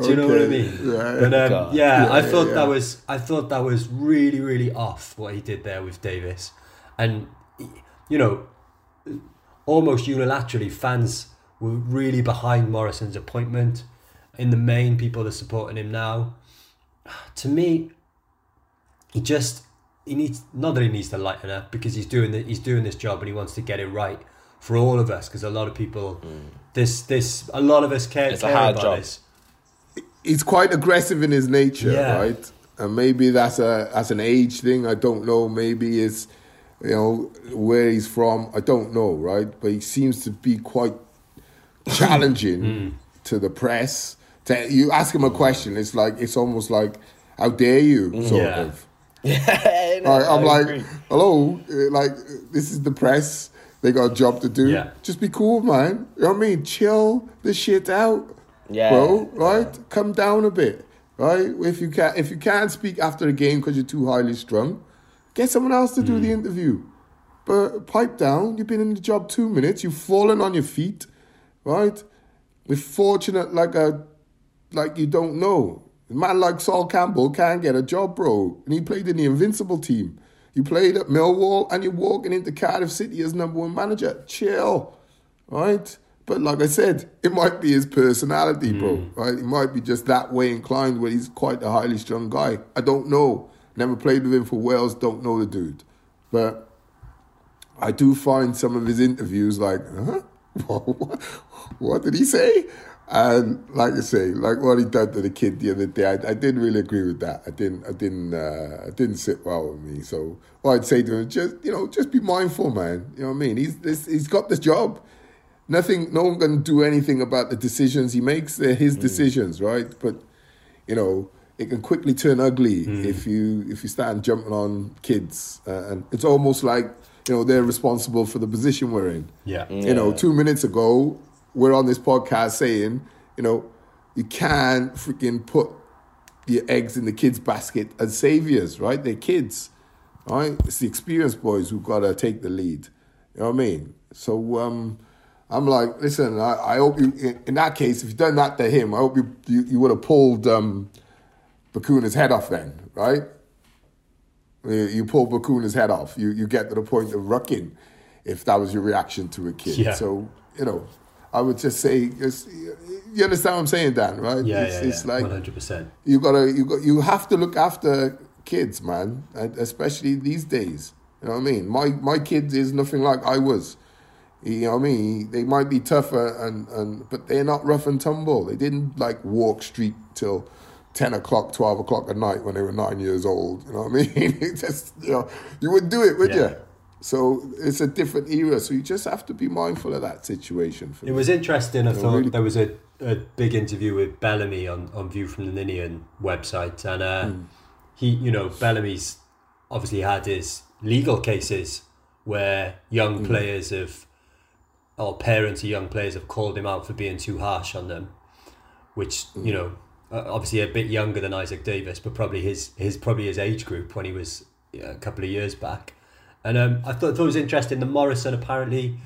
Do you know what I mean? yeah. But um, yeah, Yeah, I thought yeah. that was I thought that was really really off what he did there with Davies, and you know, almost unilaterally fans were really behind Morison's appointment. In the main, people are supporting him now. To me, he just he needs not that he needs to lighten up because he's doing the, he's doing this job and he wants to get it right for all of us because a lot of people mm. this this a lot of us care, It's a hard about job. this. he's quite aggressive in his nature, Yeah. right? And maybe that's a that's an age thing. I don't know. Maybe it's you know where he's from. I don't know, right? But he seems to be quite challenging mm. to the press. To, you ask him a question, it's like it's almost like, "How dare you?" Mm. Sort Yeah. of. Yeah, no, I, I'm like, agree. hello, uh, like this is the press. They got a job to do. Yeah. Just be cool, man. You know what I mean? Chill the shit out, Yeah. bro. Right? Come down a bit, right? If you can, if you can't speak after the game because you're too highly strung, get someone else to do the mm. interview. But pipe down. You've been in the job two minutes. You've fallen on your feet, right? We're fortunate, like a, like you don't know. A man like Sol Campbell can't get a job, bro. And he played in the Invincible team. You played at Millwall and you're walking into Cardiff City as number one manager. Chill, right? But like I said, it might be his personality, bro. Hmm. Right? He might be just that way inclined where he's quite a highly strung guy. I don't know. Never played with him for Wales. Don't know the dude. But I do find some of his interviews like, huh? what did he say? And like I say, like what he done to the kid the other day, I, I didn't really agree with that. I didn't, I didn't, uh, it didn't sit well with me. So what I'd say to him, just you know, just be mindful, man. You know what I mean? He's this, he's got this job. Nothing, no one can do anything about the decisions he makes. They're his decisions, right? But you know, it can quickly turn ugly if you if you start jumping on kids, uh, and it's almost like you know they're responsible for the position we're in. Yeah. You know, two minutes ago, we're on this podcast saying, you know, you can't freaking put your eggs in the kids' basket as saviors, right? They're kids, right? It's the experienced boys who've got to take the lead. You know what I mean? So um, I'm like, listen, I, I hope you, in, in that case, if you've done that to him, I hope you, you, you would have pulled um, Bacuna's head off then, right? You you pull Bacuna's head off. You you get to the point of rucking if that was your reaction to a kid. Yeah. So, you know, I would just say, you understand what I'm saying, Dan? Right? Yeah, it's, yeah, it's yeah. like One hundred percent. you gotta you got you have to look after kids, man, especially these days. You know what I mean? My my kids is nothing like I was. You know what I mean? They might be tougher and, and but they're not rough and tumble. They didn't like walk street till ten o'clock, twelve o'clock at night when they were nine years old. You know what I mean? Just you know you would do it, would Yeah. you? So it's a different era. So you just have to be mindful of that situation. For It me. was interesting. I thought really- there was a, a big interview with Bellamy on, on View from the Ninian website, and uh, Hmm. he, you know, Bellamy's obviously had his legal cases where young Hmm. players have, or parents of young players have called him out for being too harsh on them, which Hmm. you know, obviously a bit younger than Isaak Davies, but probably his his probably his age group when he was a couple of years back. And um, I thought, thought it was interesting that Morison apparently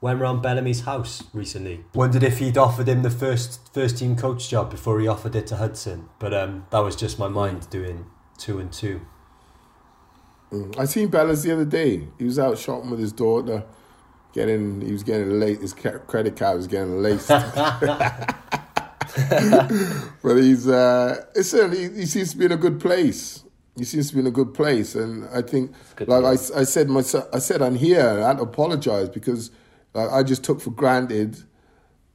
went round Bellamy's house recently. Wondered if he'd offered him the first first team coach job before he offered it to Hudson. But um, that was just my mind doing two and two. Mm. I seen Bellas the other day. He was out shopping with his daughter, getting he was getting late. His credit card was getting laced. but he's uh. He, he seems to be in a good place. He seems to be in a good place, and I think, like I, I said myself, I said on here, I had to apologize because uh, I just took for granted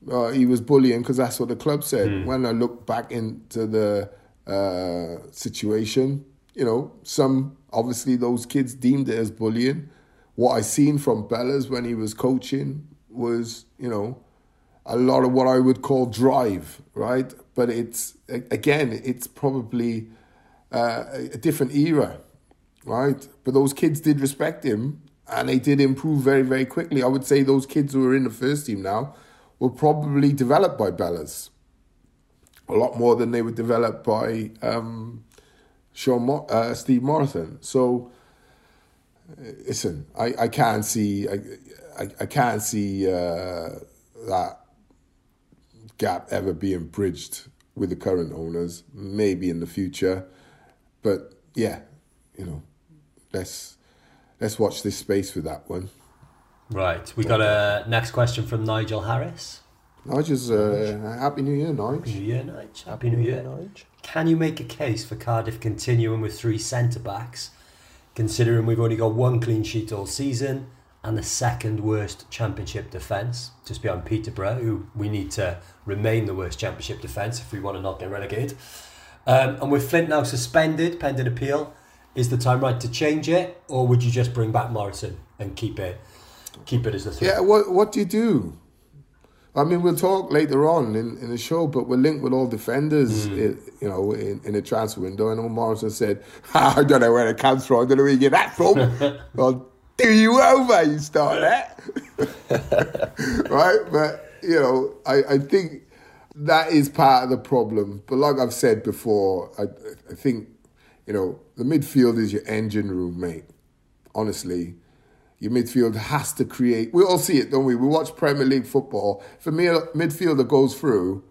uh, he was bullying because that's what the club said. When I look back into the uh, situation, you know, some obviously those kids deemed it as bullying. What I seen from Bellas when he was coaching was, you know, a lot of what I would call drive, right? But it's again, it's probably uh, a different era, right? But those kids did respect him, and they did improve very, very quickly. I would say those kids who are in the first team now were probably developed by Bellas a lot more than they were developed by um, Sean Mo- uh, Steve Morison. So, uh, listen, I, I can't see I, I, I can't see uh, that gap ever being bridged with the current owners. Maybe in the future, but yeah, you know, let's let's watch this space for that one. Right, we got a next question from Nigel Harris. Nigel's uh, happy New Year, Nigel. New Year, Nige. Happy New Year. Norwich. Can you make a case for Cardiff continuing with three centre backs, considering we've only got one clean sheet all season and the second worst championship defence, just behind Peterborough, who we need to remain the worst championship defence if we want to not get relegated. Um, and with Flint now suspended pending appeal, is the time right to change it, or would you just bring back Morrison and keep it, keep it as the three? Yeah, what what do you do? I mean, we'll talk later on in, in the show, but we're linked with all defenders, Hmm. i- you know, in, in the transfer window. And Morison said, I don't know where it comes from. I don't know where you get that from. I'll do you over, you start that. right? But, you know, I, I think that is part of the problem. But like I've said before, I, I think, you know, the midfield is your engine room, mate. Honestly your midfield has to create. We all see it, don't we? We watch Premier League football. If a midfielder goes through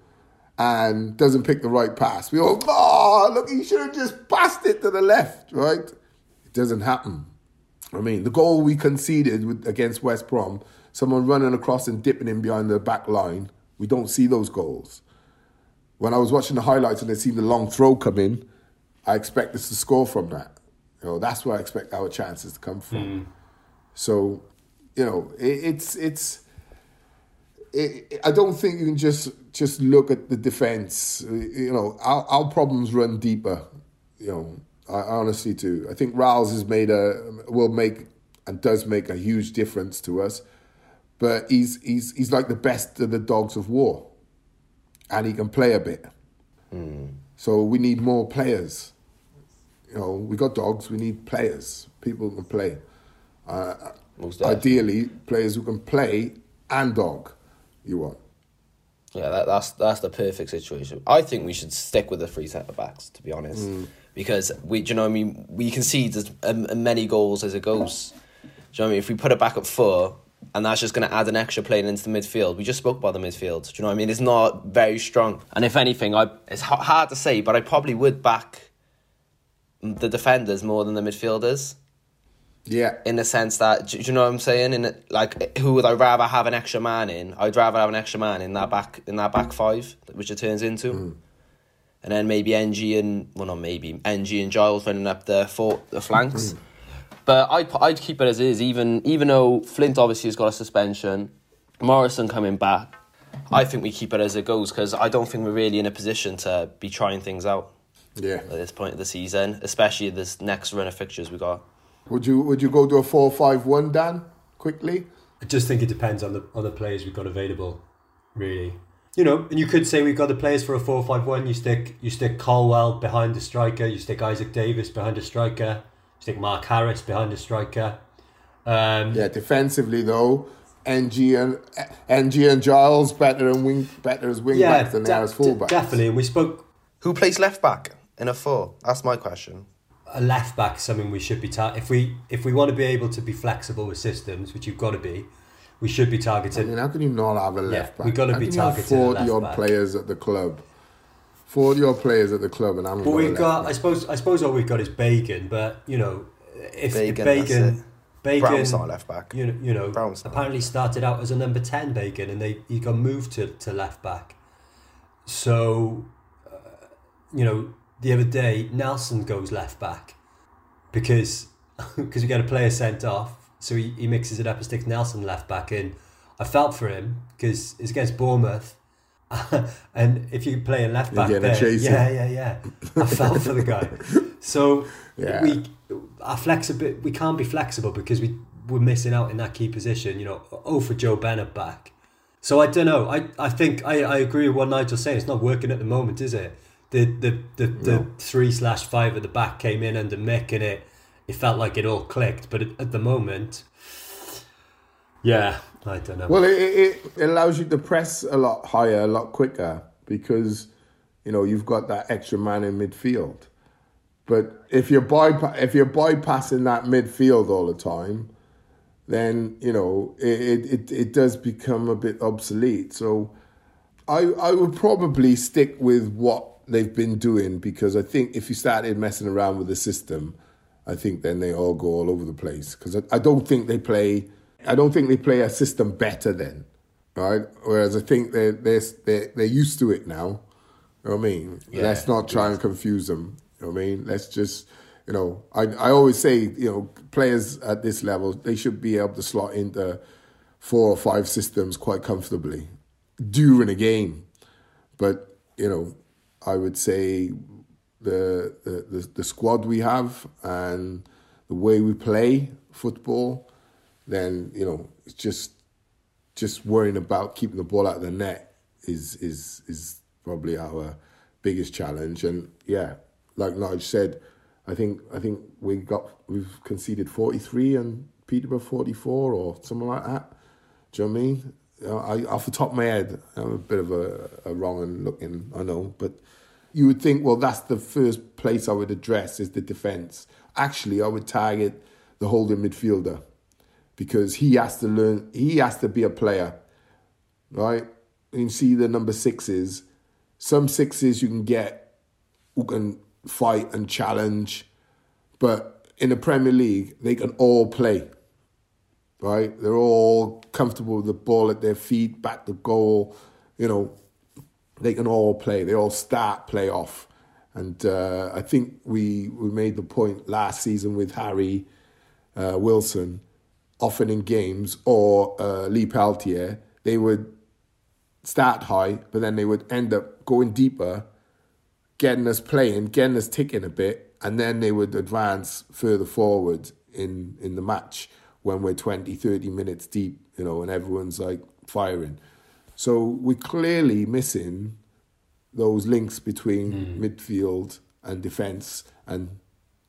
and doesn't pick the right pass, we all, oh, look, he should have just passed it to the left, right? It doesn't happen. I mean, the goal we conceded with, against West Brom, someone running across and dipping in behind the back line, we don't see those goals. When I was watching the highlights and I see the long throw come in, I expect us to score from that. You know, that's where I expect our chances to come from. Mm. So, you know, it, it's it's. It, I don't think you can just just look at the defense. You know, our, our problems run deeper. You know, I honestly do. I think Riles has made a will make and does make a huge difference to us, but he's he's he's like the best of the dogs of war, and he can play a bit. So we need more players. You know, we got dogs. We need players. People who can play. Uh, ideally, players who can play and dog. You want. Yeah, that, that's that's the perfect situation. I think we should stick with the three centre backs, to be honest, because we, do you know what I mean? We concede as um, many goals as it goes. Do you know what I mean? If we put it back at four, and that's just going to add an extra player into the midfield. We just spoke about the midfield. Do you know what I mean? It's not very strong, and if anything, I it's hard to say, but I probably would back the defenders more than the midfielders. Yeah. in the sense that do, you know what I'm saying? In it, like, who would I rather have an extra man in? I'd rather have an extra man in that back in that back five, which it turns into, Mm. and then maybe NG and well, not maybe NG and Giles running up the four the Mm. Flanks. But I'd I'd keep it as is, even even though Flint obviously has got a suspension, Morrison coming back. I think we keep it as it goes because I don't think we're really in a position to be trying things out Yeah. at this point of the season, especially this next run of fixtures we got. Would you would you go to a four five one, Dan? Quickly. I just think it depends on the on the players we've got available, really. You know, and you could say we've got the players for a four-five-one. You stick you stick Colwill behind the striker. You stick Isaak Davies behind the striker. You stick Mark Harris behind the striker. Um, Yeah. Defensively though, NG and NG and Giles better than wing better as wing yeah, backs than de- they are as de- definitely. And we spoke Who plays left back in a four? That's my question. a left back is something we should be tar- if we if we want to be able to be flexible with systems, which you've got to be, we should be targeting. I targeted. mean, how can you not have a left back? we gotta How be targeting. you have Forty odd back? players at the club. Forty your players at the club, and I'm. But we've got, back. I suppose, I suppose all we've got is Bagan. But you know, if Bagan, Bagan, Bagan, Brown's not left back. You know, you know, Brown's apparently started out as a number ten Bagan, and they he got moved to, to left back. So, uh, you know, the other day Nelson goes left back because because we get a player sent off, so he, he mixes it up and sticks Nelson left back in. I felt for him because it's against Bournemouth. and if you play a left back there, yeah, yeah, yeah. I felt for the guy. So Yeah. we our flexible we can't be flexible because we we're missing out in that key position. You know, oh for Joe Bennett back. So I don't know. I, I think I, I agree with what Nigel's saying. It's not working at the moment, is it? The the the, the three slash five at the back came in under Mick and it it felt like it all clicked. But at, at the moment, yeah, I don't know. Well, it, it, allows you to press a lot higher, a lot quicker because you know you've got that extra man in midfield. But if you're bypa- if you're bypassing that midfield all the time, then you know it, it, it, it does become a bit obsolete. So I I would probably stick with what they've been doing because I think if you started messing around with the system, I think then they all go all over the place because I, I don't think they play. I don't think they play a system better then, right? Whereas I think they they they they're used to it now. You know what I mean? Yeah, Let's not try and confuse them. You know what I mean? Let's just you know. I I always say you know players at this level they should be able to slot into four or five systems quite comfortably during a game. But you know, I would say the the, the, the squad we have and the way we play football, then you know, just just worrying about keeping the ball out of the net is is is probably our biggest challenge. And yeah, like Nigel said, I think I think we got we've conceded forty three and Peterborough forty four or something like that. Do you know what I mean? I, off the top of my head, I'm a bit of a, a wrong and looking, I know, but you would think, well, that's the first place I would address is the defence. Actually, I would target the holding midfielder because he has to learn, he has to be a player, right? You see the number sixes. Some sixes you can get who can fight and challenge, but in the Premier League, they can all play right? They're all comfortable with the ball at their feet, back to goal. You know, they can all play. They all start play off. And uh, I think we we made the point last season with Harry uh, Wilson, often in games, or uh, Lee Peltier, they would start high, but then they would end up going deeper, getting us playing, getting us ticking a bit, and then they would advance further forward in, in the match when we're 20, 30 minutes deep, you know, and everyone's like firing. So we're clearly missing those links between midfield and defence and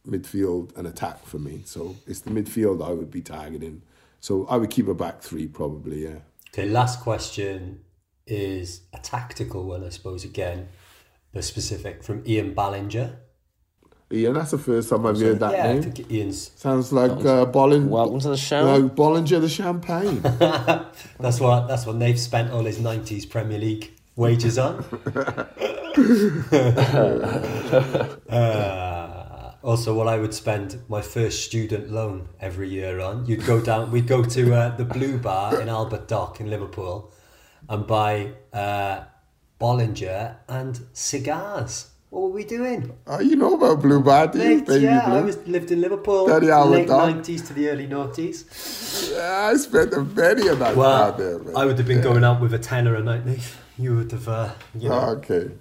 midfield and attack for me. So it's the midfield I would be targeting. So I would keep a back three probably, yeah. Okay, last question is a tactical one, I suppose, again, but specific from Ian Ballinger. Yeah, that's the first time I've heard that yeah, I name. think Ian's. Sounds like uh, Bollinger. Welcome to the show. Like Bollinger the Champagne. That's what that's what they've spent all his '90s Premier League wages on. uh, Also, what I would spend my first student loan every year on, you'd go down, we'd go to uh, the Blue Bar in Albert Dock in Liverpool and buy uh, Bollinger and cigars. What were we doing? Oh, you know about Blue Bar, do you? Baby yeah, Blue. I was lived in Liverpool, late nineties to the early noughties. Yeah, I spent a penny on that Well, there, man. I would have been going out with a tenner a night. You would have, uh, you know, Oh, okay.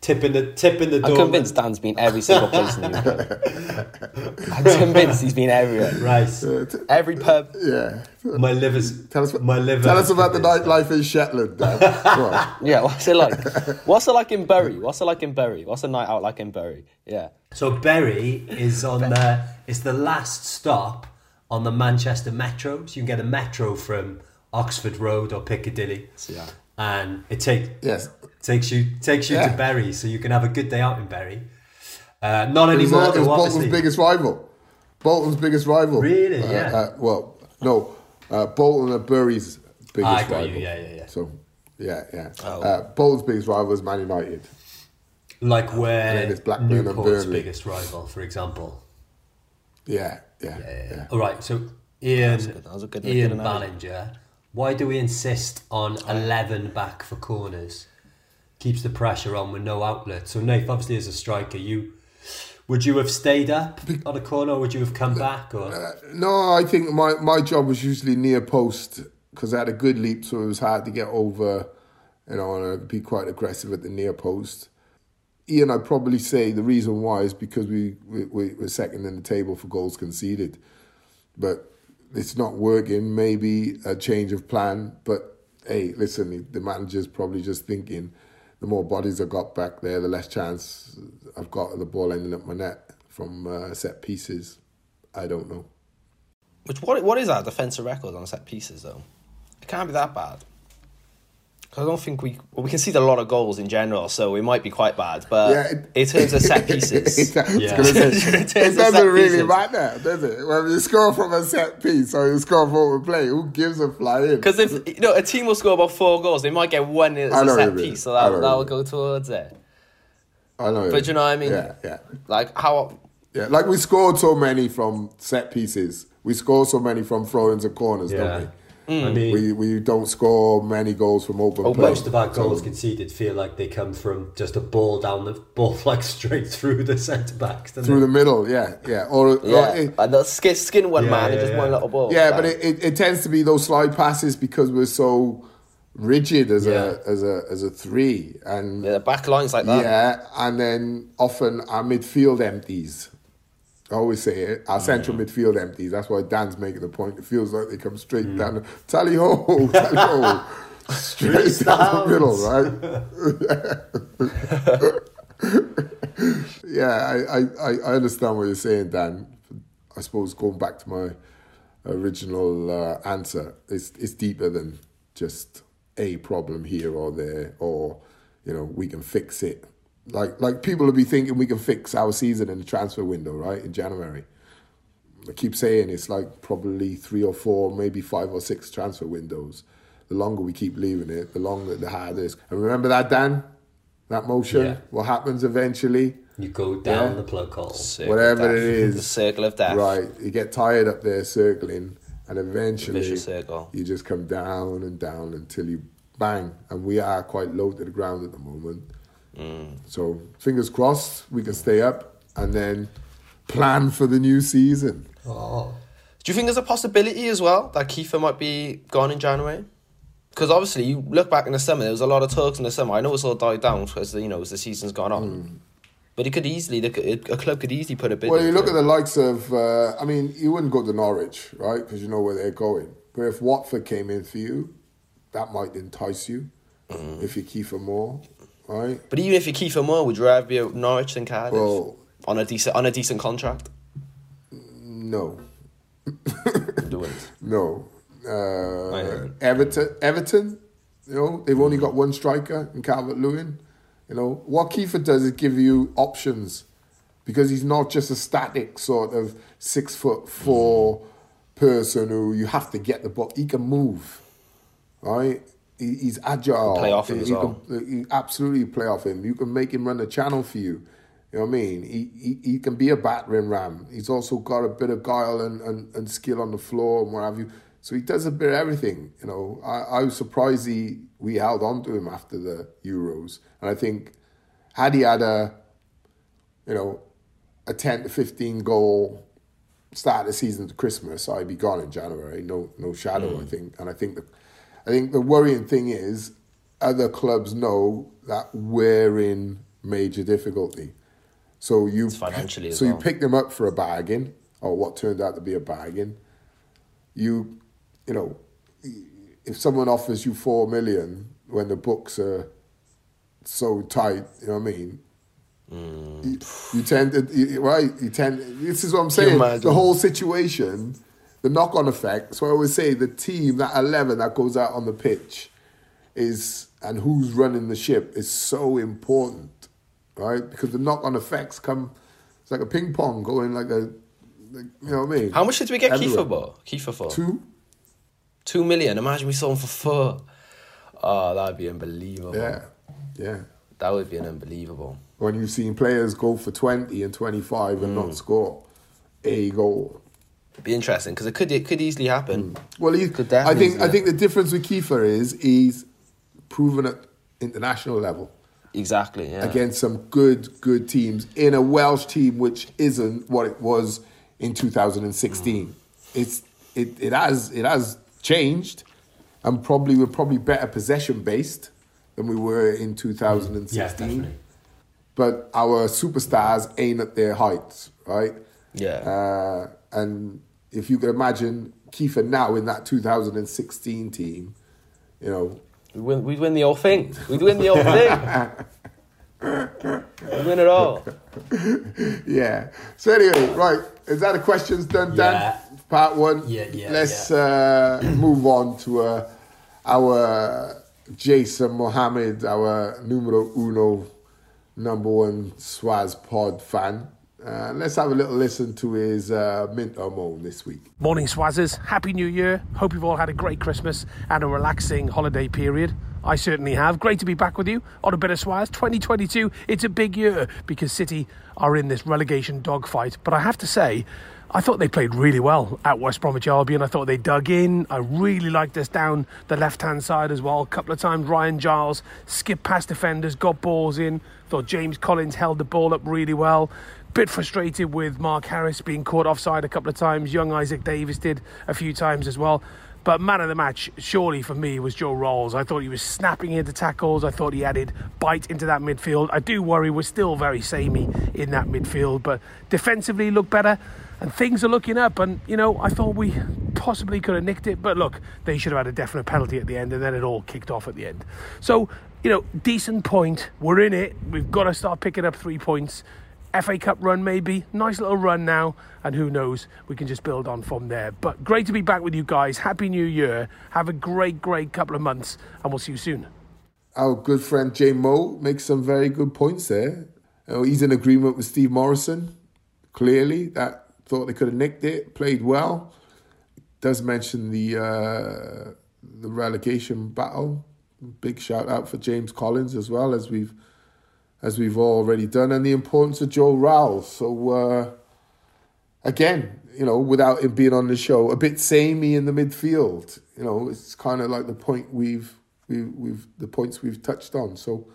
Tipping the tipping the door. I'm convinced Dan's been every single place in the UK. I'm convinced he's been everywhere. Right, Uh, t- Every pub. yeah. my liver's Tell us, my liver. tell us about the convinced nightlife in Shetland, Dan. Go on. Yeah, what's it like? What's it like in Bury? What's it like in Bury? What's a night out like in Bury? Yeah. So Bury is on the it's the last stop on the Manchester Metro. So you can get a metro from Oxford Road or Piccadilly, Yeah. and it take Yes. Takes you takes you Yeah. to Bury, so you can have a good day out in Bury. Uh, not It was, anymore, uh, it was though. Bolton's biggest rival. Bolton's biggest rival. Really? Uh, Yeah. Uh, well, no. Uh, Bolton are Bury's biggest Ah, I got rival. you, yeah, yeah, yeah. So, yeah, yeah. Oh. Uh, Bolton's biggest rival is Man United. like And where then it's Blackburn and Newport's Burnley. biggest rival, for example. Yeah, yeah, Yeah, yeah. yeah. All right, so Ian, That was good, that was a good- Ian good analogy. Ballinger. Why do we insist on eleven back for corners? Keeps the pressure on with no outlet. So Nath, obviously as a striker, you would you have stayed up on a corner, or would you have come uh, back? Or uh, No, I think my, my job was usually near post because I had a good leap, so it was hard to get over, you know, and I'd be quite aggressive at the near post. Ian, I'd probably say the reason why is because we, we, we were second in the table for goals conceded. But it's not working. Maybe a change of plan. But hey, listen, the manager's probably just thinking the more bodies I've got back there, the less chance I've got of the ball ending up my net from uh, set pieces. I don't know. Which what what is our defensive record on set pieces though? It can't be that bad. 'Cause I don't think we well, we concede a lot of goals in general, so we might be quite bad. But Yeah, it- in terms of set pieces, I was Yeah. gonna say, In terms it doesn't really pieces. matter, does it? When you score from a set piece or you score forward play, who gives a fly in? because if you know a team will score about four goals, they might get one as a set what mean. piece, so that that will you go towards it. I know. But you know what I mean? Yeah, yeah. Like how Yeah, like we scored so many from set pieces. We score so many from throw-ins and corners, yeah, don't Mm. I mean, We we don't score many goals from open Oh, play. most of our goals So- conceded feel like they come from just a ball down the ball, like straight through the centre backs. through it? the middle. Yeah, yeah. Or, yeah, or it- and the skin, skin one Yeah, man and yeah, just yeah. one little ball. yeah, Like, but it, it, it tends to be those slide passes because we're so rigid as Yeah. a as a as a three and yeah, the back lines like that. Yeah, and then often our midfield empties. I always say it. Our central Mm. midfield empties. That's why Dan's making the point. It feels like they come straight Mm. down. Tally ho, tally ho, straight down the middle, right? yeah, I, I, I- I understand what you're saying, Dan. I suppose going back to my original uh, answer, it's it's deeper than just a problem here or there, or you know we can fix it. Like like people will be thinking we can fix our season in the transfer window, right? In January. I keep saying it's like probably three or four, maybe five or six transfer windows. The longer we keep leaving it, the longer the harder it is. And remember that, Dan? That motion? Yeah. What happens eventually? You go down Yeah. the plug hole. Circle Whatever of it death. is. the circle of death. Right. You get tired up there circling, and eventually circle. you just come down and down until you bang. And we are quite low to the ground at the moment. Mm. So fingers crossed we can stay up and then plan for the new season. Oh, Do you think there's a possibility as well that Kieffer might be gone in January? Because obviously, you look back in the summer, there was a lot of talks in the summer. I know it's all died down as the, you know as the season's gone on. But it could easily, a club could easily put a bid. Well, you look at the likes of, uh, I mean, you wouldn't go to Norwich, right? Because you know where they're going. But if Watford came in for you, that might entice you. Mm. If you Kieffer Moore, right? But even if you Kieffer Moore, would you rather be at Norwich than Cardiff Well- on a decent on a decent contract? No, Do it. no. Uh. Everton, Everton, you know, they've only got one striker in Calvert Lewin. You know, what Kieffer does is give you options because he's not just a static sort of six foot four person who you have to get the ball. He can move, right? He, he's agile. Play off him as You well. can- absolutely play off him. You can make him run the channel for you. You know what I mean? He, he, he can be a battering ram. He's also got a bit of guile and, and, and skill on the floor and what have you. So he does a bit of everything. You know, I, I was surprised he we held on to him after the Euros, and I think had he had a, you know, a ten to fifteen goal start of the season to Christmas, I'd be gone in January. No, no shadow. I mm. think, and I think the, I think the worrying thing is, other clubs know that we're in major difficulty. So you It's financially so well. you pick them up for a bargain, or what turned out to be a bargain. You, you know, if someone offers you four million when the books are so tight, you know what I mean. Mm. You, you tend to you, right. You tend. This is what I'm saying. The whole situation, the knock-on effect. So I always say the team, that eleven that goes out on the pitch, is and who's running the ship is so important, right? Because the knock-on effects come. It's like a ping pong going like a, like, you know what I mean? How much did we get Everywhere. Kieffer for? Kieffer for Two. two million. Imagine we sold him for four. Oh, that'd be unbelievable. Yeah, yeah. That would be an unbelievable. When you've seen players go for twenty and twenty-five and not mm. score a goal. It'd be interesting because it could it could easily happen. Mm. Well, he, Could I think I think the difference with Kieffer is he's proven at international level Exactly. Yeah. against some good good teams in a Welsh team which isn't what it was in 2016. Mm. It's it, it has it has changed, and probably we're probably better possession based than we were in 2016. Yeah, definitely. but our superstars ain't at their heights, right? Yeah. Uh, and if you could imagine Kieffer now in that 2016 team, you know, We'd win, we'd win the whole thing. We'd win the whole thing. We'd win it all. yeah. So anyway, right, is that the questions done, Dan? Yeah. Part one. Yeah, yeah, Let's Uh, move on to uh, our Jason Mohammad, our numero uno, number one Swaz Pod fan. Uh, let's have a little listen to his uh, mint or moan this week. Morning, Swazzers. Happy New Year. Hope you've all had a great Christmas and a relaxing holiday period. I certainly have. Great to be back with you on a bit of Swaz. 2022, it's a big year because City are in this relegation dogfight. But I have to say, I thought they played really well at West Bromwich Albion. I thought they dug in. I really liked this down the left hand side as well. A couple of times, Ryan Giles skipped past defenders, got balls in. Thought James Collins held the ball up really well. Bit frustrated with Mark Harris being caught offside a couple of times. Young Isaak Davies did a few times as well. But man of the match, surely for me, was Joe Ralls. I thought he was snapping into tackles. I thought he added bite into that midfield. I do worry we're still very samey in that midfield, but defensively look better and things are looking up. And, you know, I thought we possibly could have nicked it, but look, they should have had a definite penalty at the end and then it all kicked off at the end. So, you know, decent point. We're in it. We've got to start picking up three points. FA Cup run, maybe. Nice little run now, and who knows, we can just build on from there. But great to be back with you guys. Happy New Year. Have a great, great couple of months, and we'll see you soon. Our good friend Jay Moe makes some very good points there. Know, he's in agreement with Steve Morison. Clearly, that thought they could have nicked it, played well. Does mention the uh, the relegation battle. Big shout out for James Collins as well as we've as we've already done, and the importance of Joe Ralls. So uh, again, you know, without him being on the show, a bit samey in the midfield. You know, it's kind of like the point we've we, we've the points we've touched on. So,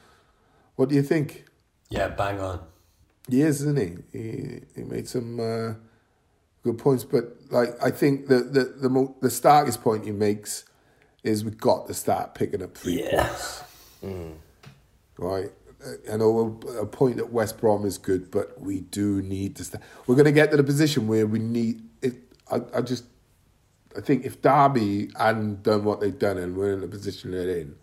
what do you think? Yeah, bang on. He is, isn't he? He, he made some uh, good points, but like I think the the the, mo- the starkest point he makes is we've got to start picking up three Yeah. points. Right. Uh, I know a, a point at West Brom is good, but we do need to start. We're going to get to the position where we need it. I, I just, I think if Derby hadn't done what they've done and we're in the position they're in,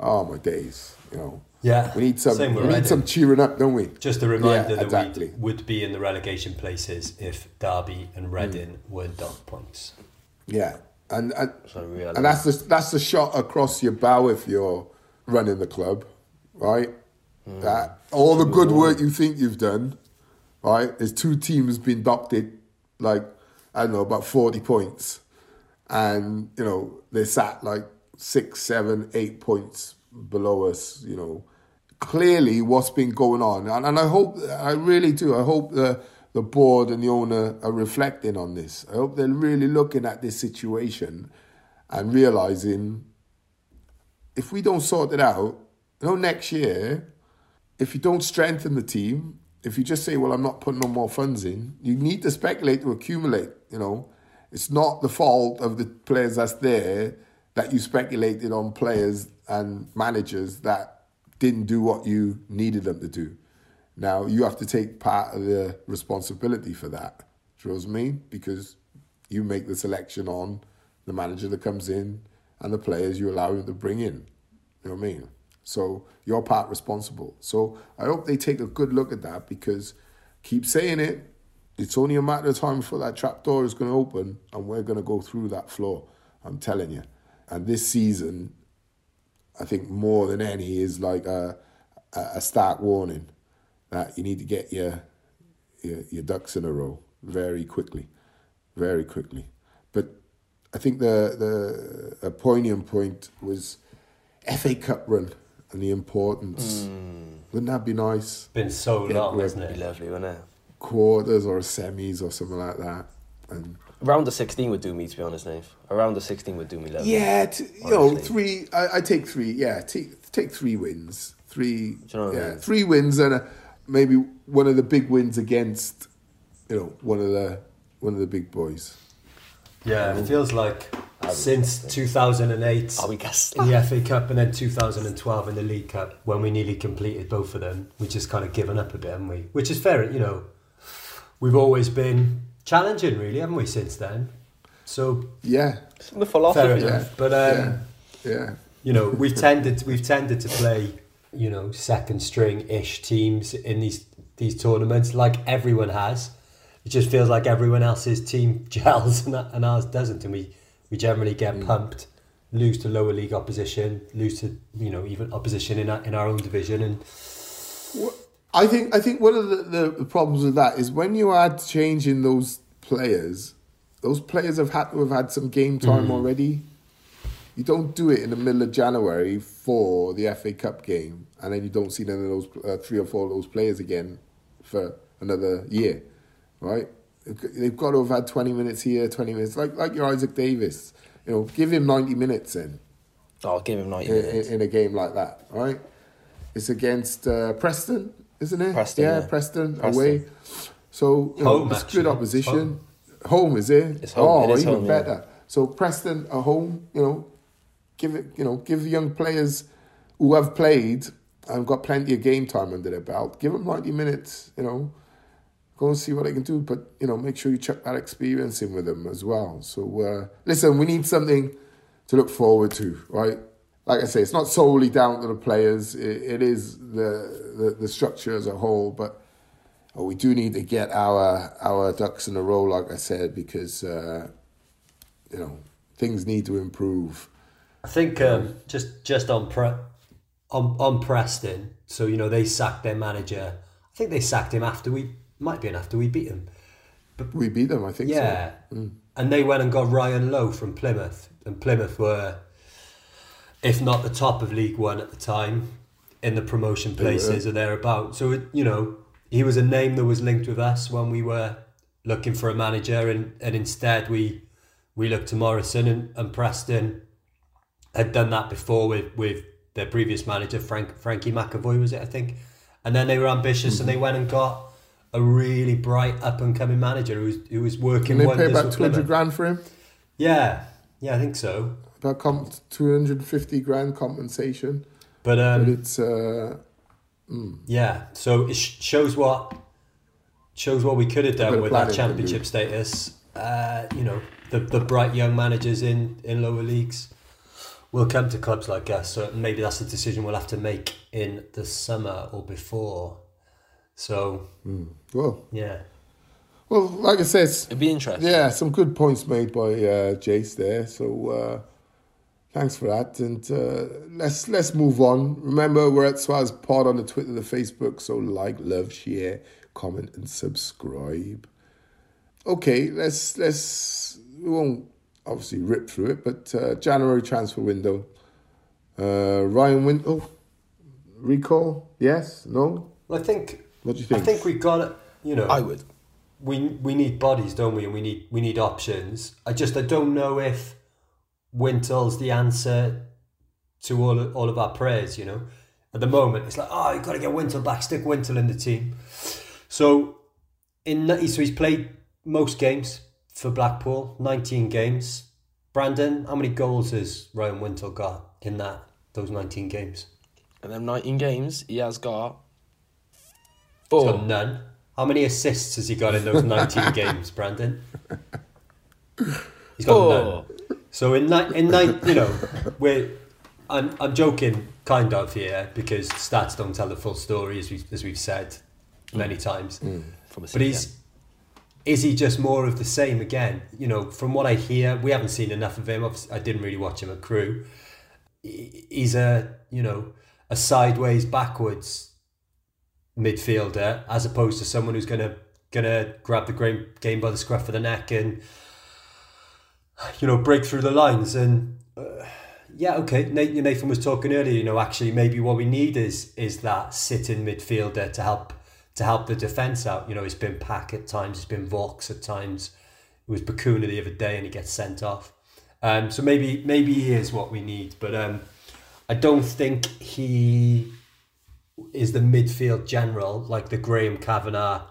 oh my days, you know. Yeah, We need some. same we need Reading. some cheering up, don't we? Just a reminder Yeah, that exactly. we would be in the relegation places if Derby and Hmm. Reading were dog points. Yeah, and and, So and that's the that's the shot across your bow if you're running the club, right? That all the good work you think you've done, right? There's two teams been doctored, like I don't know about forty points, and you know they sat like six, seven, eight points below us. You know, clearly what's been going on, and, and I hope, I really do. I hope the the board and the owner are reflecting on this. I hope they're really looking at this situation and realizing if we don't sort it out, you know, next year, if you don't strengthen the team, if you just say, well, I'm not putting no more funds in, you need to speculate to accumulate, you know. It's not the fault of the players that's there that you speculated on players and managers that didn't do what you needed them to do. Now you have to take part of the responsibility for that. Do what I mean? Because you make the selection on the manager that comes in and the players you allow him to bring in. You know what I mean? So you're part responsible. So I hope they take a good look at that because keep saying it. It's only a matter of time before that trap door is going to open and we're going to go through that floor. I'm telling you. And this season, I think more than any is like a, a stark warning that you need to get your, your your ducks in a row very quickly, very quickly. But I think the the a poignant point was FA Cup run and the importance. Wouldn't that be nice? Been so Yeah, long, we're- hasn't Be it? lovely, wouldn't it? Quarters or semis or something like that. And Round the 16 would do me, to be honest, Nave. Around the 16 would do me lovely. yeah, t- you know, three. I, I take three. Yeah, take take three wins. Three. you know what I yeah, mean? three wins and a, maybe one of the big wins against, you know, one of the one of the big boys. Yeah, it feels like since 2008 Are we guessed? in the FA Cup and then 2012 in the League Cup when we nearly completed both of them, we just kind of given up a bit, haven't we? Which is fair, you know. We've always been challenging, really, haven't we, since then? So Yeah, it's The philosophy. fair yeah. But um, yeah, yeah. you know, we've tended we've tended to play, you know, second string ish teams in these these tournaments, like everyone has. It just feels like everyone else's team gels and, and ours doesn't, and we we generally get pumped, lose to lower league opposition, lose to you know even opposition in our, in our own division, and I think I think one of the, the, the problems with that is when you add change in those players, those players have had to have had some game time already. You don't do it in the middle of January for the FA Cup game, and then you don't see none of those uh, three or four of those players again for another year, right? They've got to have had twenty minutes here, twenty minutes, like like your Isaak Davies. You know, give him ninety minutes in I'll give him 90 in, minutes. in, in a game like that, right? It's against uh, Preston, isn't it? Preston, yeah, yeah. Preston, Preston. away. So you know, Home, it's actually. good opposition. Home. is it? It's home, Oh, it is even home, yeah. better. So Preston at home, you know, give it, you know, give the young players who have played and got plenty of game time under their belt. Give them ninety minutes, you know. Go and see what they can do, but you know, make sure you check that experience in with them as well. So uh, listen, we need something to look forward to, right? Like I say, it's not solely down to the players. It, it is the, the the structure as a whole, but uh, we do need to get our our ducks in a row, like I said, because uh, you know things need to improve. I think um, just just on pre- on on Preston, so you know they sacked their manager. I think they sacked him after we might be after we beat them. But we beat them, I think. Yeah. So. And they went and got Ryan Lowe from Plymouth. And Plymouth were, if not the top of League One at the time, in the promotion places or thereabouts. So, it, you know, he was a name that was linked with us when we were looking for a manager. And, and instead, we we looked to Morison and, and Preston had done that before with, with their previous manager, Frank Frankie McAvoy, was it, I think? And then they were ambitious and mm-hmm. they went and got a really bright up and coming manager who was, who was working Can they pay wonders about two hundred grand for him? Yeah, yeah, I think so. About comp- two hundred and fifty grand compensation, But but um, it's uh, yeah, so it sh- shows what shows what we could have done with that championship status. Uh, you know, the the bright young managers in in lower leagues will come to clubs like us. So maybe that's a decision we'll have to make in the summer or before. So well, yeah, well, like I said, It'd be interesting. yeah, some good points made by uh, Jace there. So uh, thanks for that, and uh, let's let's move on. Remember, we're at Swaz Pod on the Twitter, the Facebook. So like, love, share, comment, and subscribe. Okay, let's let's we won't obviously rip through it, but uh, January transfer window. Uh, Ryan Win. Oh, recall? Yes? No? I think. What do you I think? think we got it. You know, I would. we we need bodies, don't we? And we need we need options. I just I don't know if Wintle's the answer to all of, all of our prayers. You know, at the moment it's like oh you've got to get Wintle back, stick Wintle in the team. So in so he's played most games for Blackpool, nineteen games. Brandon, how many goals has Ryan Wintle got in that those nineteen games? In them 19 games, he has got He's got none. How many assists has he got in those 19 games, Brandon? He's got Four. none. So in ni- in nine, you know, we're I'm I'm joking kind of here because stats don't tell the full story as we as we've said many mm. times. Mm. From a But he's is he just more of the same again? You know, from what I hear, we haven't seen enough of him. Obviously, I didn't really watch him at Crewe. He's a you know a sideways backwards midfielder as opposed to someone who's gonna gonna grab the game game by the scruff of the neck and you know break through the lines and. Uh, yeah, okay. Nathan was talking earlier. You know, actually, maybe what we need is is that sitting midfielder to help to help the defense out. You know, it's been Pack at times, it's been Vaulks at times. It was Bacuna the other day, and he gets sent off. Um, so maybe maybe he is what we need, but um, I don't think he is the midfield general like the Graham Kavanagh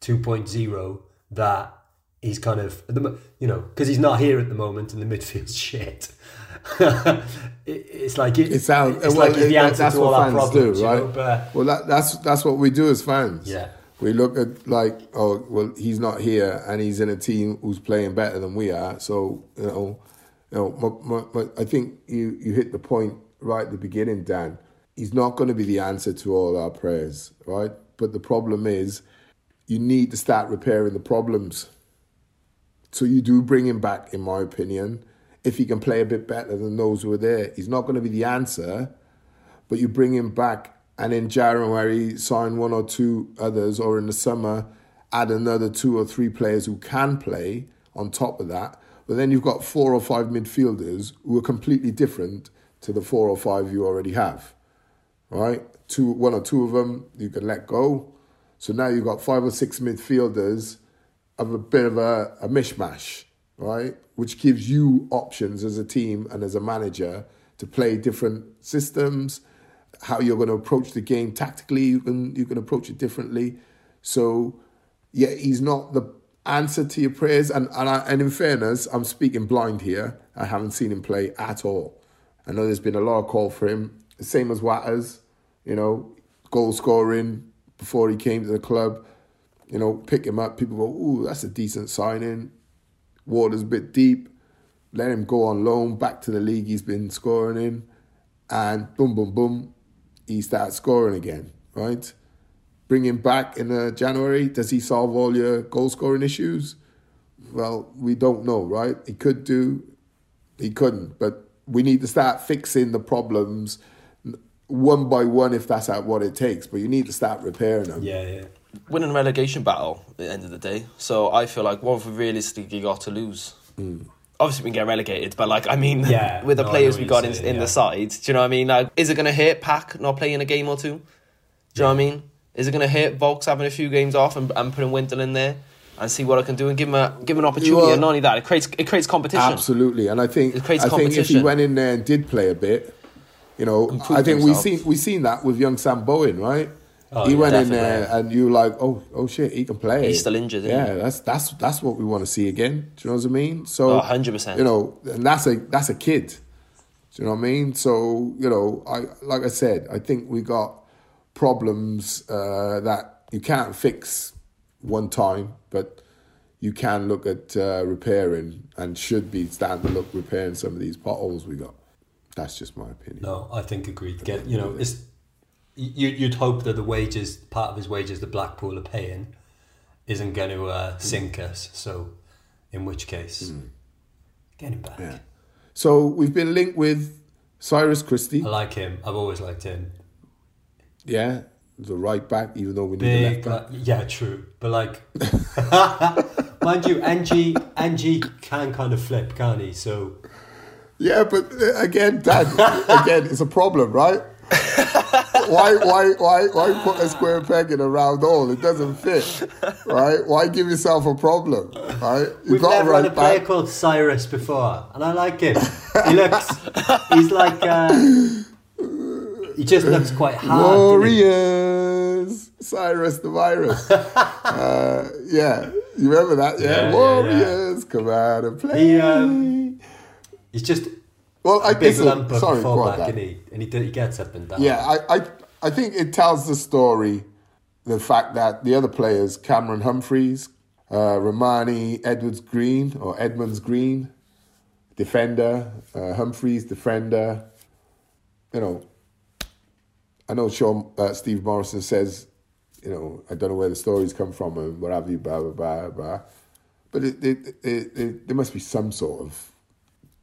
2.0 that he's kind of the you know because he's not here at the moment and the midfield's shit. it, it's like it, It sounds it's well. like he's the answer that's to all what our fans problems, do, you right? know, but well, that, that's that's what we do as fans. Yeah. we look at like, oh, well, he's not here, and he's in a team who's playing better than we are. So you know, you know, my, my, my, I think you you hit the point right at the beginning, Dan. He's not going to be the answer to all our prayers, right? But the problem is, you need to start repairing the problems. So you do bring him back, in my opinion, if he can play a bit better than those who are there. He's not going to be the answer, but you bring him back, and in January sign one or two others, or in the summer add another two or three players who can play on top of that. But then you've got four or five midfielders who are completely different to the four or five you already have right? Two, one or two of them you can let go. So now you've got five or six midfielders of a bit of a, a mishmash, right? Which gives you options as a team and as a manager to play different systems, how you're going to approach the game tactically. You can you can approach it differently. So yeah, he's not the answer to your prayers. And and, I, and in fairness, I'm speaking blind here. I haven't seen him play at all. I know there's been a lot of call for him, same as Watters, you know, goal scoring before he came to the club. You know, pick him up. People go, "Ooh, that's a decent signing." Water's a bit deep. Let him go on loan back to the league he's been scoring in, and boom, boom, boom, he starts scoring again. Right? Bring him back in uh, January. Does he solve all your goal scoring issues? Well, we don't know, right? He could do, he couldn't. But we need to start fixing the problems one by one if that's what it takes. But you need to start repairing them. yeah, yeah. winning a relegation battle at the end of the day. So I feel like what have we realistically got to lose? Hmm. Obviously, we can get relegated, but like I mean, Yeah, with the no, players we got you're in, saying, in yeah. the side, do you know what I mean? Like, is it going to hurt Pack not playing a game or two? Do you know what I mean? Is it going to hurt Vaulks having a few games off and, and putting Wintle in there and see what I can do and give him a give him an opportunity? Well- and not only that, it creates it creates competition. Absolutely, and I think It creates I think if he went in there and did play a bit, you know, I think we himself. seen we seen that with young Sam Bowen, right? Oh, he yeah, went in there and you were like, oh, oh shit, he can play. He's still injured, isn't Yeah, he? that's that's that's what we want to see again. Do you know what I mean? So, Oh, 100%. You know, and that's a that's a kid. Do you know what I mean? So, you know, I like I said, I think we got problems uh, that you can't fix one time, but you can look at uh, repairing and should be starting to look repairing some of these potholes we got. That's just my opinion. No, I think agreed. Get you know, it's you. You'd hope that the wages, part of his wages, the Blackpool are paying, isn't going to uh, sink us. So, in which case, get him back. Yeah. So we've been linked with Cyrus Christie. I like him. I've always liked him. Yeah, the right back, even though we need a left back. like, yeah, true. But like, mind you, Ng Ng can kind of flip, can't he? So Yeah, but uh, again, Dad, again, it's a problem, right? why, why, why, why put a square peg in a round hole? It doesn't fit, right? Why give yourself a problem, right? You We've never had a player called Cyrus before, and I like him. He looks, he's like, uh, he just looks quite hard. Warriors, Cyrus the virus. uh, yeah, you remember that? Yeah, Yeah, Warriors, yeah, come out and play. He, um, he's just well, I a big listen, lump of sorry, go fullback, Dan. isn't he? And he, he gets up and down. Yeah, I, I, I think it tells the story, the fact that the other players, Cameron Humphreys, uh, Rarmani Edwards Green or Edmonds Green, defender, uh, Humphreys defender. You know, I know Sean uh, Steve Morison says, you know, I don't know where the stories come from and what have you, blah blah blah blah. But it, it, it, it, there must be some sort of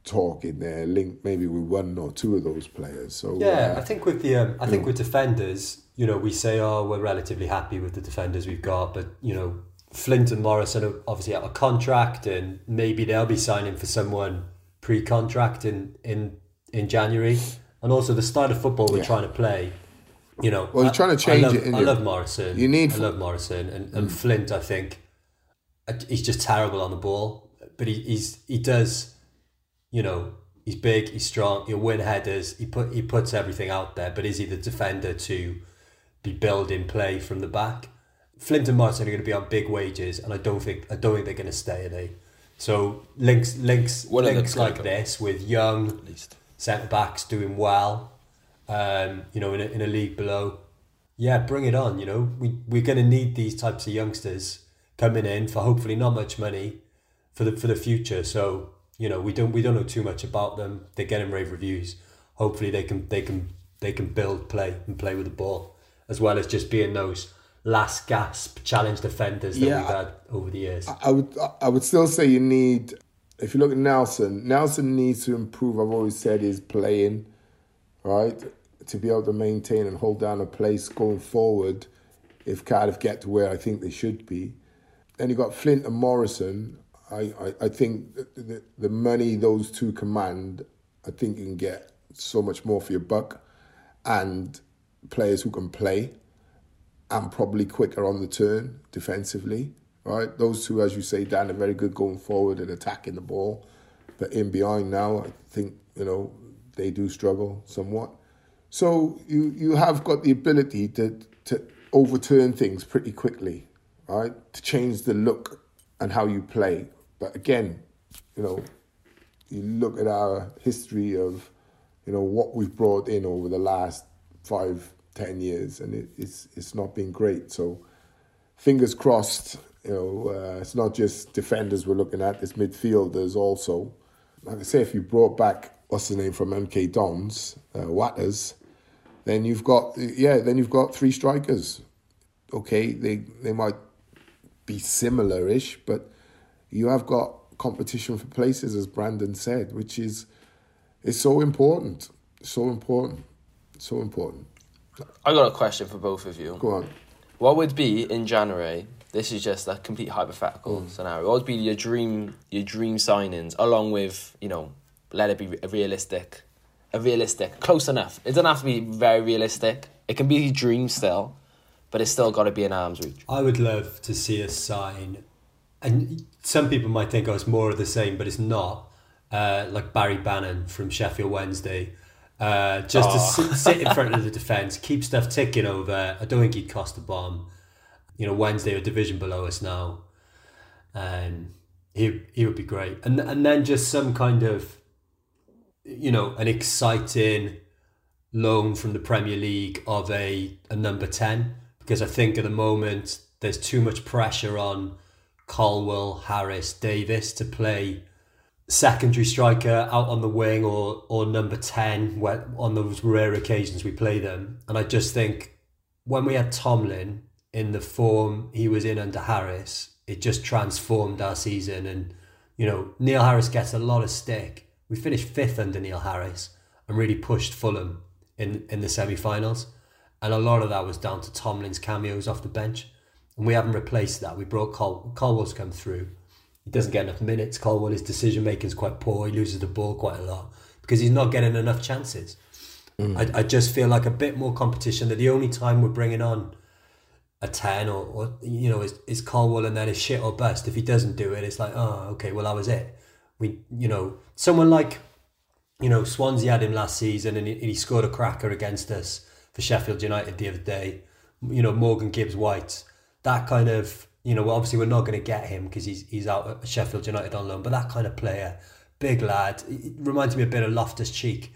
talk in there, linked maybe with one or two of those players. So Yeah, uh, I think with the um, I think with defenders, you know, we say, oh, we're relatively happy with the defenders we've got, but you know, Flint and Morrison are obviously out of contract, and maybe they'll be signing for someone pre-contract in in in January, and also the style of football we're Yeah. trying to play. You know, Well, you're I- trying to change I love, it? I love Morrison. You need- Mm. I love Morrison and, and Flint. I think uh, he's just terrible on the ball, but he, he's he does you know, he's big, he's strong, he'll win headers, he put he puts everything out there, but is he the defender to be building play from the back? Flint and Martin are going to be on big wages, and I don't think I don't think they're going to stay, are they? So links links links like this with young At least. centre backs doing well, um, you know, in a, in a league below. Yeah, bring it on. You know, we we're going to need these types of youngsters coming in for hopefully not much money for the for the future. So you know, we don't we don't know too much about them. They're getting rave reviews. Hopefully, they can they can they can build play and play with the ball as well as just being those last gasp challenge defenders that Yeah, we've had over the years. I would I would still say you need if you look at Nelson, Nelson needs to improve. I've always said his playing, right, to be able to maintain and hold down a place going forward. If Cardiff get to where I think they should be, then you've got Flint and Morrison. I, I, I think the, the, money those two command, I think you can get so much more for your buck, and players who can play and probably quicker on the turn defensively. Right, those two, as you say, Dan, are very good going forward and attacking the ball, but in behind now, I think you know they do struggle somewhat. So you you have got the ability to to overturn things pretty quickly, right? To change the look and how you play. But again, you know, you look at our history of, you know, what we've brought in over the last five, ten years, and it, it's it's not been great. So, fingers crossed. You know, uh, it's not just defenders we're looking at; it's midfielders also. Like I say, if you brought back what's the name from MK Dons, uh, Watters, then you've got yeah, then you've got three strikers. Okay, they they might be similar-ish, but you have got competition for places, as Brandon said, which is is so important, so important, so important. I got a question for both of you. Go on. What would be in January? This is just a complete hypothetical mm. scenario. What would be your dream, your dream signings, along with you know, let it be realistic, a realistic, close enough. It doesn't have to be very realistic. It can be a dream still, but it's still got to be in arm's reach. I would love to see a sign, and some people might think oh, it's more of the same, but it's not. Uh, like Barry Bannon from Sheffield Wednesday, uh, just to sit, sit in front of the defence, keep stuff ticking over. I don't think he'd cost a bomb. You know, Wednesday are division below us now, and he he would be great. And and then just some kind of, you know, an exciting loan from the Premier League of a, a number 10 because I think at the moment there's too much pressure on Colwill, Harris, Davies to play secondary striker out on the wing or or number 10 where, on those rare occasions we play them. And I just think when we had Tomlin in the form he was in under Harris it just transformed our season. And you know Neil Harris gets a lot of stick. We finished fifth under Neil Harris and really pushed Fulham in in the semi-finals and a lot of that was down to Tomlin's cameos off the bench and we haven't replaced that we brought Col- Colwill's come through he doesn't get enough minutes. Colwill, his decision making is quite poor. He loses the ball quite a lot because he's not getting enough chances. Mm. I, I just feel like a bit more competition. That the only time we're bringing on a ten or, or you know is is Colwill and then is shit or bust. If he doesn't do it, it's like oh okay, well that was it. We you know someone like you know Swansea had him last season and he, he scored a cracker against us for Sheffield United the other day. You know Morgan Gibbs White, that kind of you know obviously we're not going to get him because he's he's out at Sheffield United on loan, but that kind of player, big lad, it reminds me a bit of Loftus Cheek.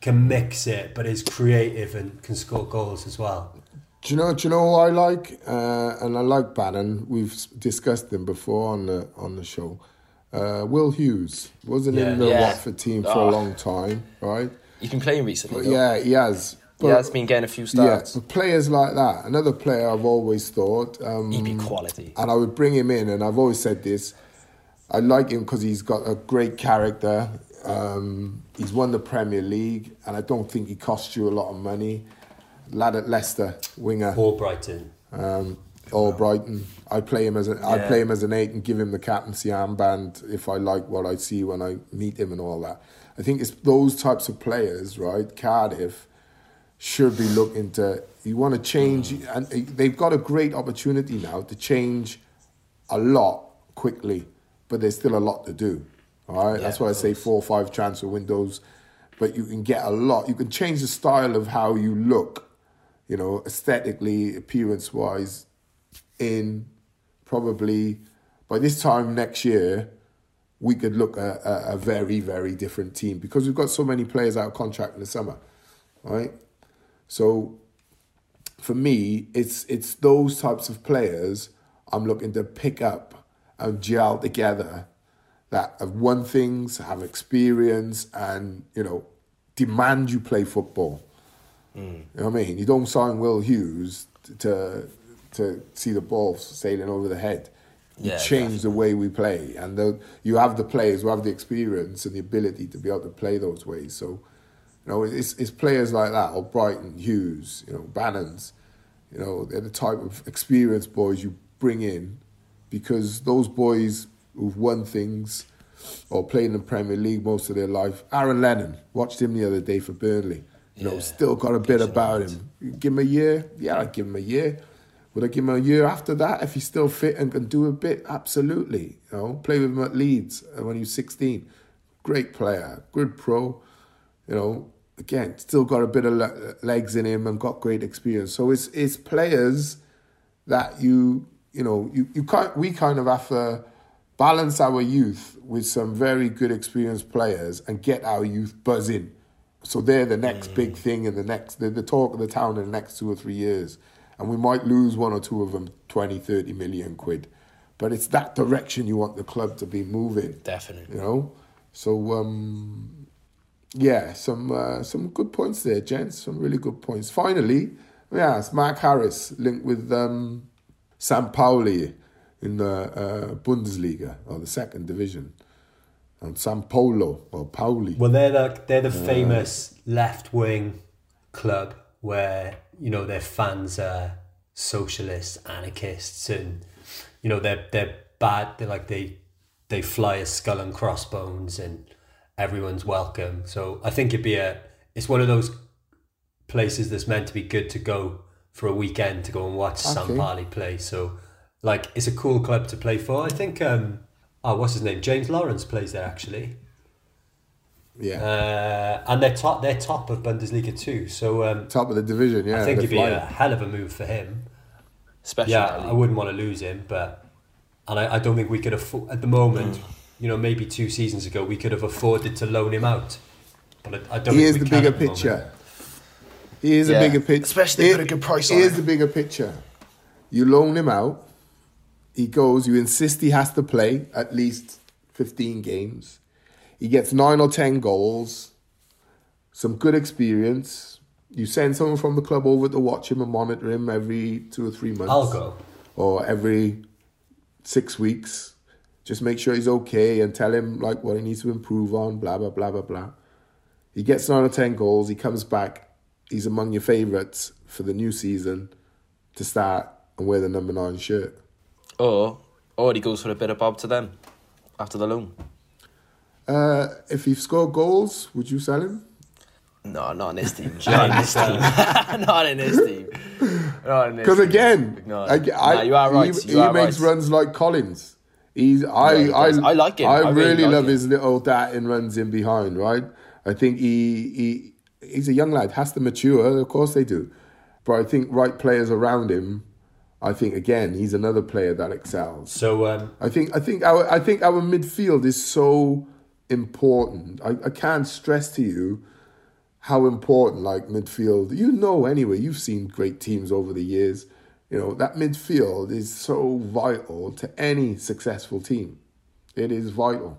Can mix it, but is creative and can score goals as well. Do you know? Do you know who I like? Uh, and I like Bannon. We've discussed him before on the on the show. Uh, Will Hughes wasn't Yeah. in the Yeah. Watford team for a Oh. long time, right? He's been playing recently. But yeah, he has. He has been getting a few Yeah, starts. but players like that. Another player I've always thought, um, He'd be quality. and I would bring him in, and I've always said this. I like him because he's got a great character. Um, he's won the Premier League, and I don't think he costs you a lot of money. Lad at Leicester, winger, Albrighton. um, Albrighton. I play him as a, I Yeah. play him as an eight and give him the captaincy armband if I like what I see when I meet him and all that. I think it's those types of players, right? Cardiff should be looking to. You want to change, and they've got a great opportunity now to change a lot quickly, but there's still a lot to do. All right, that's why I say four or five transfer windows, but you can get a lot. You can change the style of how you look, you know, aesthetically, appearance wise, in probably by this time next year, we could look at a, a very, very different team because we've got so many players out of contract in the summer, right? So for me, it's it's those types of players I'm looking to pick up and gel together that have won things, have experience, and you know, demand you play football. Mm. You know what I mean? You don't sign Will Hughes to to see the ball sailing over the head. You Yeah, change the way we play, and the, you have the players who have the experience and the ability to be able to play those ways. So, you know, it's it's players like that, Albrighton, Hughes, you know, Bannons, you know, they're the type of experienced boys you bring in because those boys who've won things or played in the Premier League most of their life. Aaron Lennon, watched him the other day for Burnley. You know, still got a bit about him. Give him a year, yeah, I'd give him a year. Would I give him a year after that if he's still fit and can do a bit? Absolutely. You know, play with him at Leeds when he was 16. Great player, good pro. You know, again, still got a bit of le- legs in him and got great experience. So it's it's players that you you know you you can't we kind of have to balance our youth with some very good experienced players and get our youth buzzing. So they're the next big thing in the next the, the talk of the town in the next two or three years. And we might lose one or two of them 20, 30 million quid. But it's that direction you want the club to be moving. Definitely. You know? So um yeah, some uh, some good points there, gents. Some really good points. Finally, yeah, it's Mark Harris linked with um, San Pauli in the uh, Bundesliga or the second division, and San Polo or Pauli. Well, they're the they're the famous left wing club where you know their fans are socialists, anarchists, and you know they're they're bad. They're like they they fly a skull and crossbones, and everyone's welcome. So I think it'd be a it's one of those places that's meant to be good to go for a weekend to go and watch Okay. San Pali play. So like it's a cool club to play for. I think um oh what's his name James Lawrence plays there actually. yeah, Uh, and they're top. They're top of Bundesliga too. So um, top of the division. Yeah, I think it'd be a hell of a move for him. Especially Yeah, I wouldn't want to lose him, but and I, I don't think we could afford at the moment. You know, maybe two seasons ago we could have afforded to loan him out, but I, I don't. He think is we the can bigger at the moment. picture. He is Yeah. a bigger picture. Especially put a good price on Here's it. the bigger picture. You loan him out. He goes. You insist he has to play at least fifteen games. He gets nine or ten goals. Some good experience. You send someone from the club over to watch him and monitor him every two or three months. I'll go. Or every six weeks. Just make sure he's okay and tell him like what he needs to improve on. Blah blah blah blah blah. He gets nine or ten goals. He comes back. He's among your favourites for the new season to start and wear the number nine shirt. Or, or he goes for a bit of bob to them after the loan. Uh, if he scored goals, would you sell him? No, not in this team. Not in this team. not in this team. Not in this Because team. again, No. I, I, No, you are right. He, you he are makes right. runs like Collins. He's I, Yeah, he I. I like him. I, I really really like love him. his little darting runs in behind. Right. I think he he he's a young lad. Has to mature. Of course they do. But I think right players around him. I think again he's another player that excels. So um, I think I think our I think our midfield is so important. I, I can't stress to you how important like midfield. You know anyway, you've seen great teams over the years. You know, that midfield is so vital to any successful team. It is vital.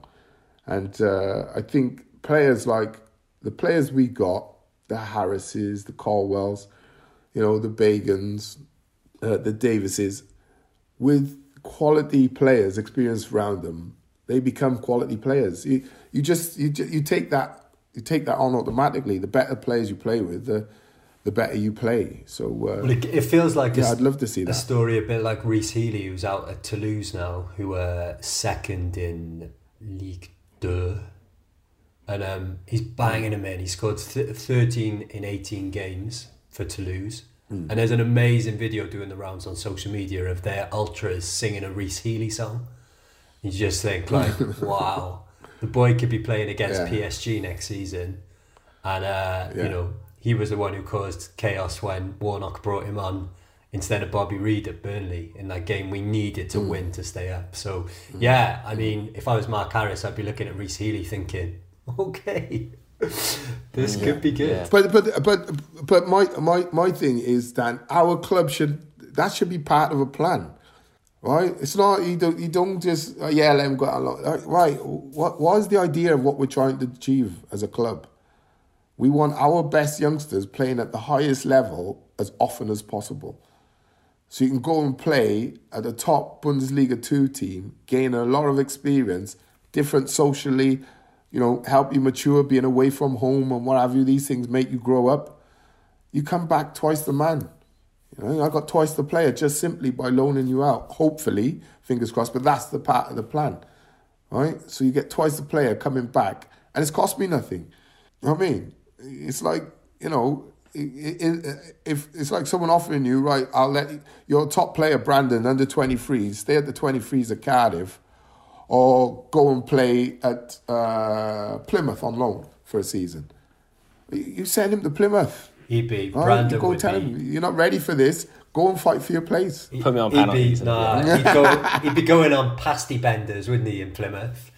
And uh, I think players like the players we got, the Harrises, the Colwills, you know, the Bagans, uh, the Davises, with quality players, experience around them, they become quality players. You you just you you take that you take that on automatically. The better players you play with, the the better you play. So uh, Well, it, it feels like a, Yeah, s- I'd love to see a that. story a bit like Rhys Healey, who's out at Toulouse now, who are second in League Two, and um, he's banging them in. He scored th- thirteen in eighteen games for Toulouse, Hmm. and there's an amazing video doing the rounds on social media of their ultras singing a Rhys Healey song. You just think like, wow, the boy could be playing against Yeah. PSG next season, and uh, Yeah. you know he was the one who caused chaos when Warnock brought him on instead of Bobby Reid at Burnley in that game we needed to hmm. win to stay up. So hmm. yeah, I hmm. mean, if I was Mark Harris, I'd be looking at Rhys Healey thinking, okay, this could be good. Yeah. But but but but my my my thing is that our club should that should be part of a plan, right? It's not you don't you don't just uh, yeah let him go out along. Right, right? What what is the idea of what we're trying to achieve as a club? We want our best youngsters playing at the highest level as often as possible. So you can go and play at the top Bundesliga 2 team, gain a lot of experience, different socially, you know, help you mature, being away from home and what have you. These things make you grow up. You come back twice the man. You know, I got twice the player just simply by loaning you out. Hopefully, fingers crossed, but that's the part of the plan. Right? So you get twice the player coming back, and it's cost me nothing. You know what I mean? It's like, you know, it, it, if it's like someone offering you, right, I'll let you, your top player, Brandon, under 23s, stay at the 23s at Cardiff, or go and play at uh, Plymouth on loan for a season. You you send him to Plymouth. He'd be Right? Brandon you go would tell be. him you're not ready for this. Go and fight for your place. Put me on he'd penalties. Be, nah, he'd, go, he'd be going on pasty benders, wouldn't he, in Plymouth?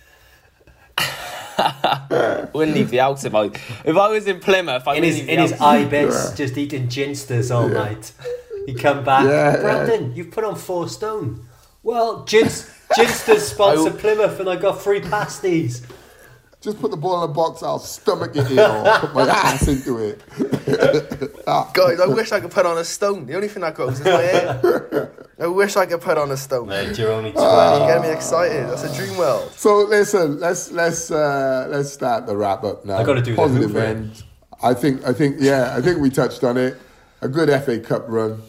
Wouldn't leave the house if I if I was in Plymouth. I In his leave the in his house. ibis, just eating ginsters all night. He'd come back. Yeah, yeah. Brandon, you've put on four stone. Well, gins, ginsters sponsor I- Plymouth, and I got free pasties. Just put the ball in a box, I'll stomach it in or put my ass into it. Guys, I wish I could put on a stone. The only thing that goes is my hair. I wish I could put on a stone. Mate, you're only twenty. Get me excited. That's a dream world. So listen, let's let's uh, let's start the wrap up now. I gotta do the positive Hoover. end. I think I think yeah, I think we touched on it. A good FA Cup run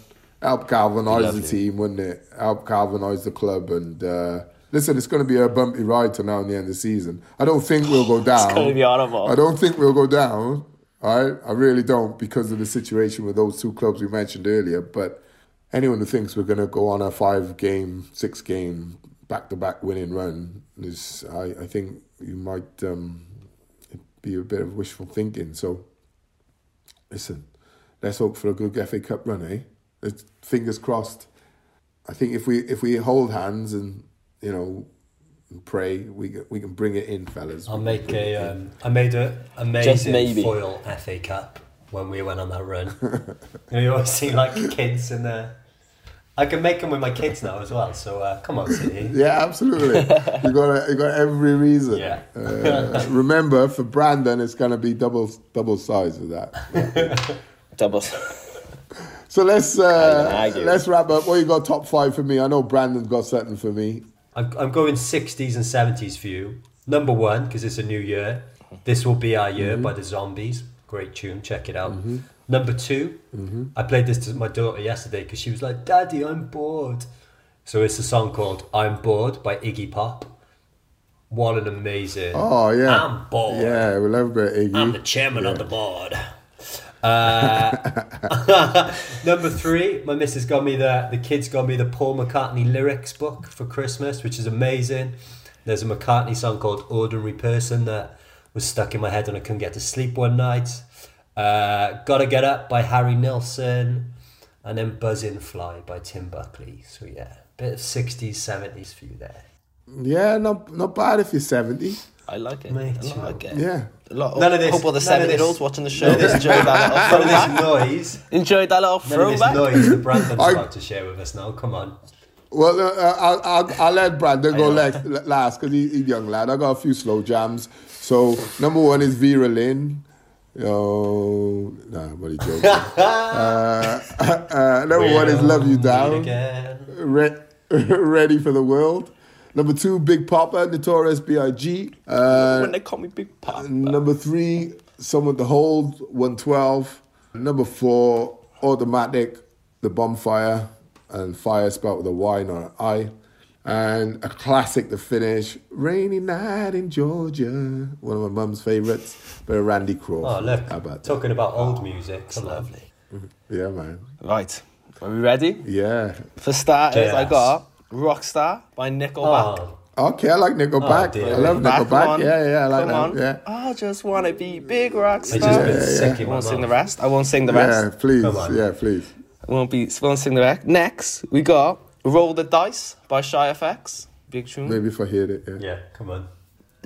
helped galvanise the team, wouldn't it? Help galvanise the club and. Uh, Listen, it's going to be a bumpy ride to now and the end of the season. I don't think we'll go down. It's gonna be horrible. I don't think we'll go down. All right, I really don't because of the situation with those two clubs we mentioned earlier. But anyone who thinks we're going to go on a five-game, six-game back-to-back winning run is, I, I think, you might um, be a bit of wishful thinking. So, listen, let's hope for a good FA Cup run, eh? Let's, fingers crossed. I think if we if we hold hands and you know pray, we can- we can bring it in, fellas. I'll We make bring a. Um, I made a amazing maybe. foil FA Cup when we went on that run. you know, you always see like kids in there. I can make them with my kids now as well. So uh, come on, City. Yeah, absolutely. you got you got every reason. Yeah. Uh, remember, for Brandon, it's gonna be double double size of that. Double. So let's uh, let's wrap up. What you got top five for me? I know Brandon's got something for me. I'm, I'm going 60s and 70s for you. Number one, because it's a new year. This Will Be Our Year mm-hmm. by the Zombies. Great tune, check it out. Mm-hmm. Number 2 mm-hmm. I played this to my daughter yesterday because she was like, Daddy, I'm bored. So it's a song called I'm Bored by Iggy Pop. What an amazing. Oh yeah. I'm bored. Yeah, we love a bit of Iggy. I'm the chairman of the board. Uh, number three, my missus got me the the kids got me the Paul McCartney lyrics book for Christmas, which is amazing. There's a McCartney song called "Ordinary Person" that was stuck in my head and I couldn't get to sleep one night. Uh, Gotta Get Up by Harry Nilsson, and then Buzzin' Fly by Tim Buckley. So yeah, bit of sixties, seventies for you there. Yeah, not not bad if you're 70. I like it. Me I too. like it. Yeah. A lot. None of this- Hope all the none of this- seven-year-olds watching the show enjoyed that little None of this throwback. noise, Enjoyed that little none of this throwback. noise that Brandon's I- about to share with us now. Come on. Well, uh, uh, I'll, I'll, I'll let Brandon go next, last because he's a young lad. I got a few slow jams. So, number one is Vera Lynn. Oh, nah, I'm only joking. uh, uh, number one is Love You Down. again. Re- Ready for the World. Number two, Big Poppa, Notorious B.I.G. Uh, when they call me Big Pop. Number three, Someone to Hold, 112. Number four, Automatic, The Bonfyre, and Fire spelled with a Y, not an I. And a classic to finish, Rainy Night in Georgia, one of my mum's favourites, by Randy Crawford. Oh, look. How about that? Talking about old music. Come. Lovely. Yeah, man. Right. Are we ready? Yeah. For starters, I Yes. got Rockstar by Nickelback. Oh, Okay, I like Nickelback. Oh. I love Nickelback. on. Yeah, yeah, I like Come that. on. Yeah. I just want to be big rock I star. just been yeah, sick I won't sing the rest. I won't sing the rest. Yeah, please. Come on. Yeah, please. I won't be won't sing the rest. Next, we got Roll the Dice by Shy FX. Big tune. Maybe if I hear it. Yeah. Yeah, come on.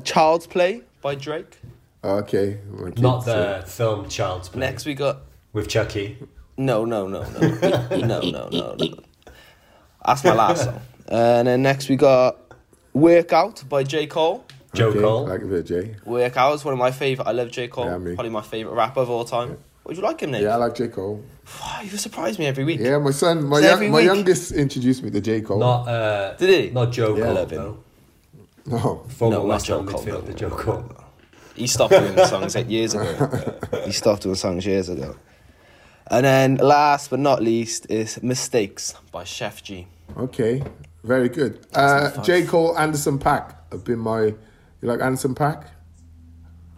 Child's Play by Drake. Okay. my Not the film Child's Play Next, we got with Chucky. no, no, no, no, no, no, no, no. That's my last song. And then next, we got Workout by J Cole. Joe okay, Cole. Like a bit, Jay. Workout is one of my favorite. I love J Cole. Yeah, me. Probably my favorite rapper of all time. Would you like him, Nick? Yeah, I like J. Cole. Wow, you surprise me every week. Yeah, my son, my, young, my youngest introduced me to J. Cole. Not uh, Did he? Not Joe Yeah. Cole. I love him. no. no. Former No, not West Joe Ham Cole, midfielder no, Joe no, Cole. He stopped doing the songs eight years ago. he stopped doing songs years ago. And then last but not least is Mistakes by Chef G. Okay, very good. Uh, J. Cole, Anderson Paak have been my. You like Anderson Paak?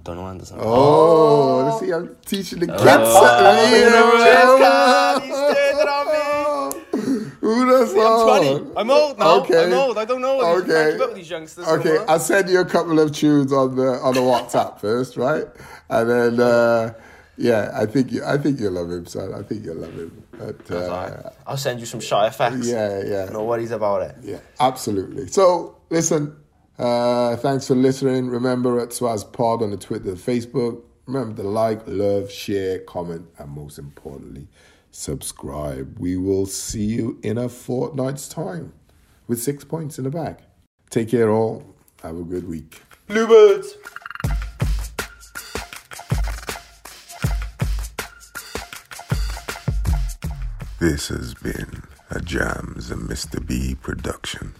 Don't know Anderson. Oh, let's see, I'm teaching the kids. Who the song? I'm 20. I'm old now. Okay. I'm old. I don't know. Okay. can't keep up with these youngsters. Okay. I'll send you a couple of tunes on the on the WhatsApp first, right? And then uh, yeah, I think you I think you'll love him, son. I think you'll love him. But, uh. I'll send you some Shy FX. yeah, yeah. No worries about it. Yeah, absolutely. So, listen, uh, thanks for listening. Remember at Swaz Pod on the Twitter, the Facebook. Remember to like, love, share, comment, and most importantly, subscribe. We will see you in a fortnight's time with six points in the bag. Take care, all. Have a good week. Bluebirds. This has been a Jams and Mr. B production.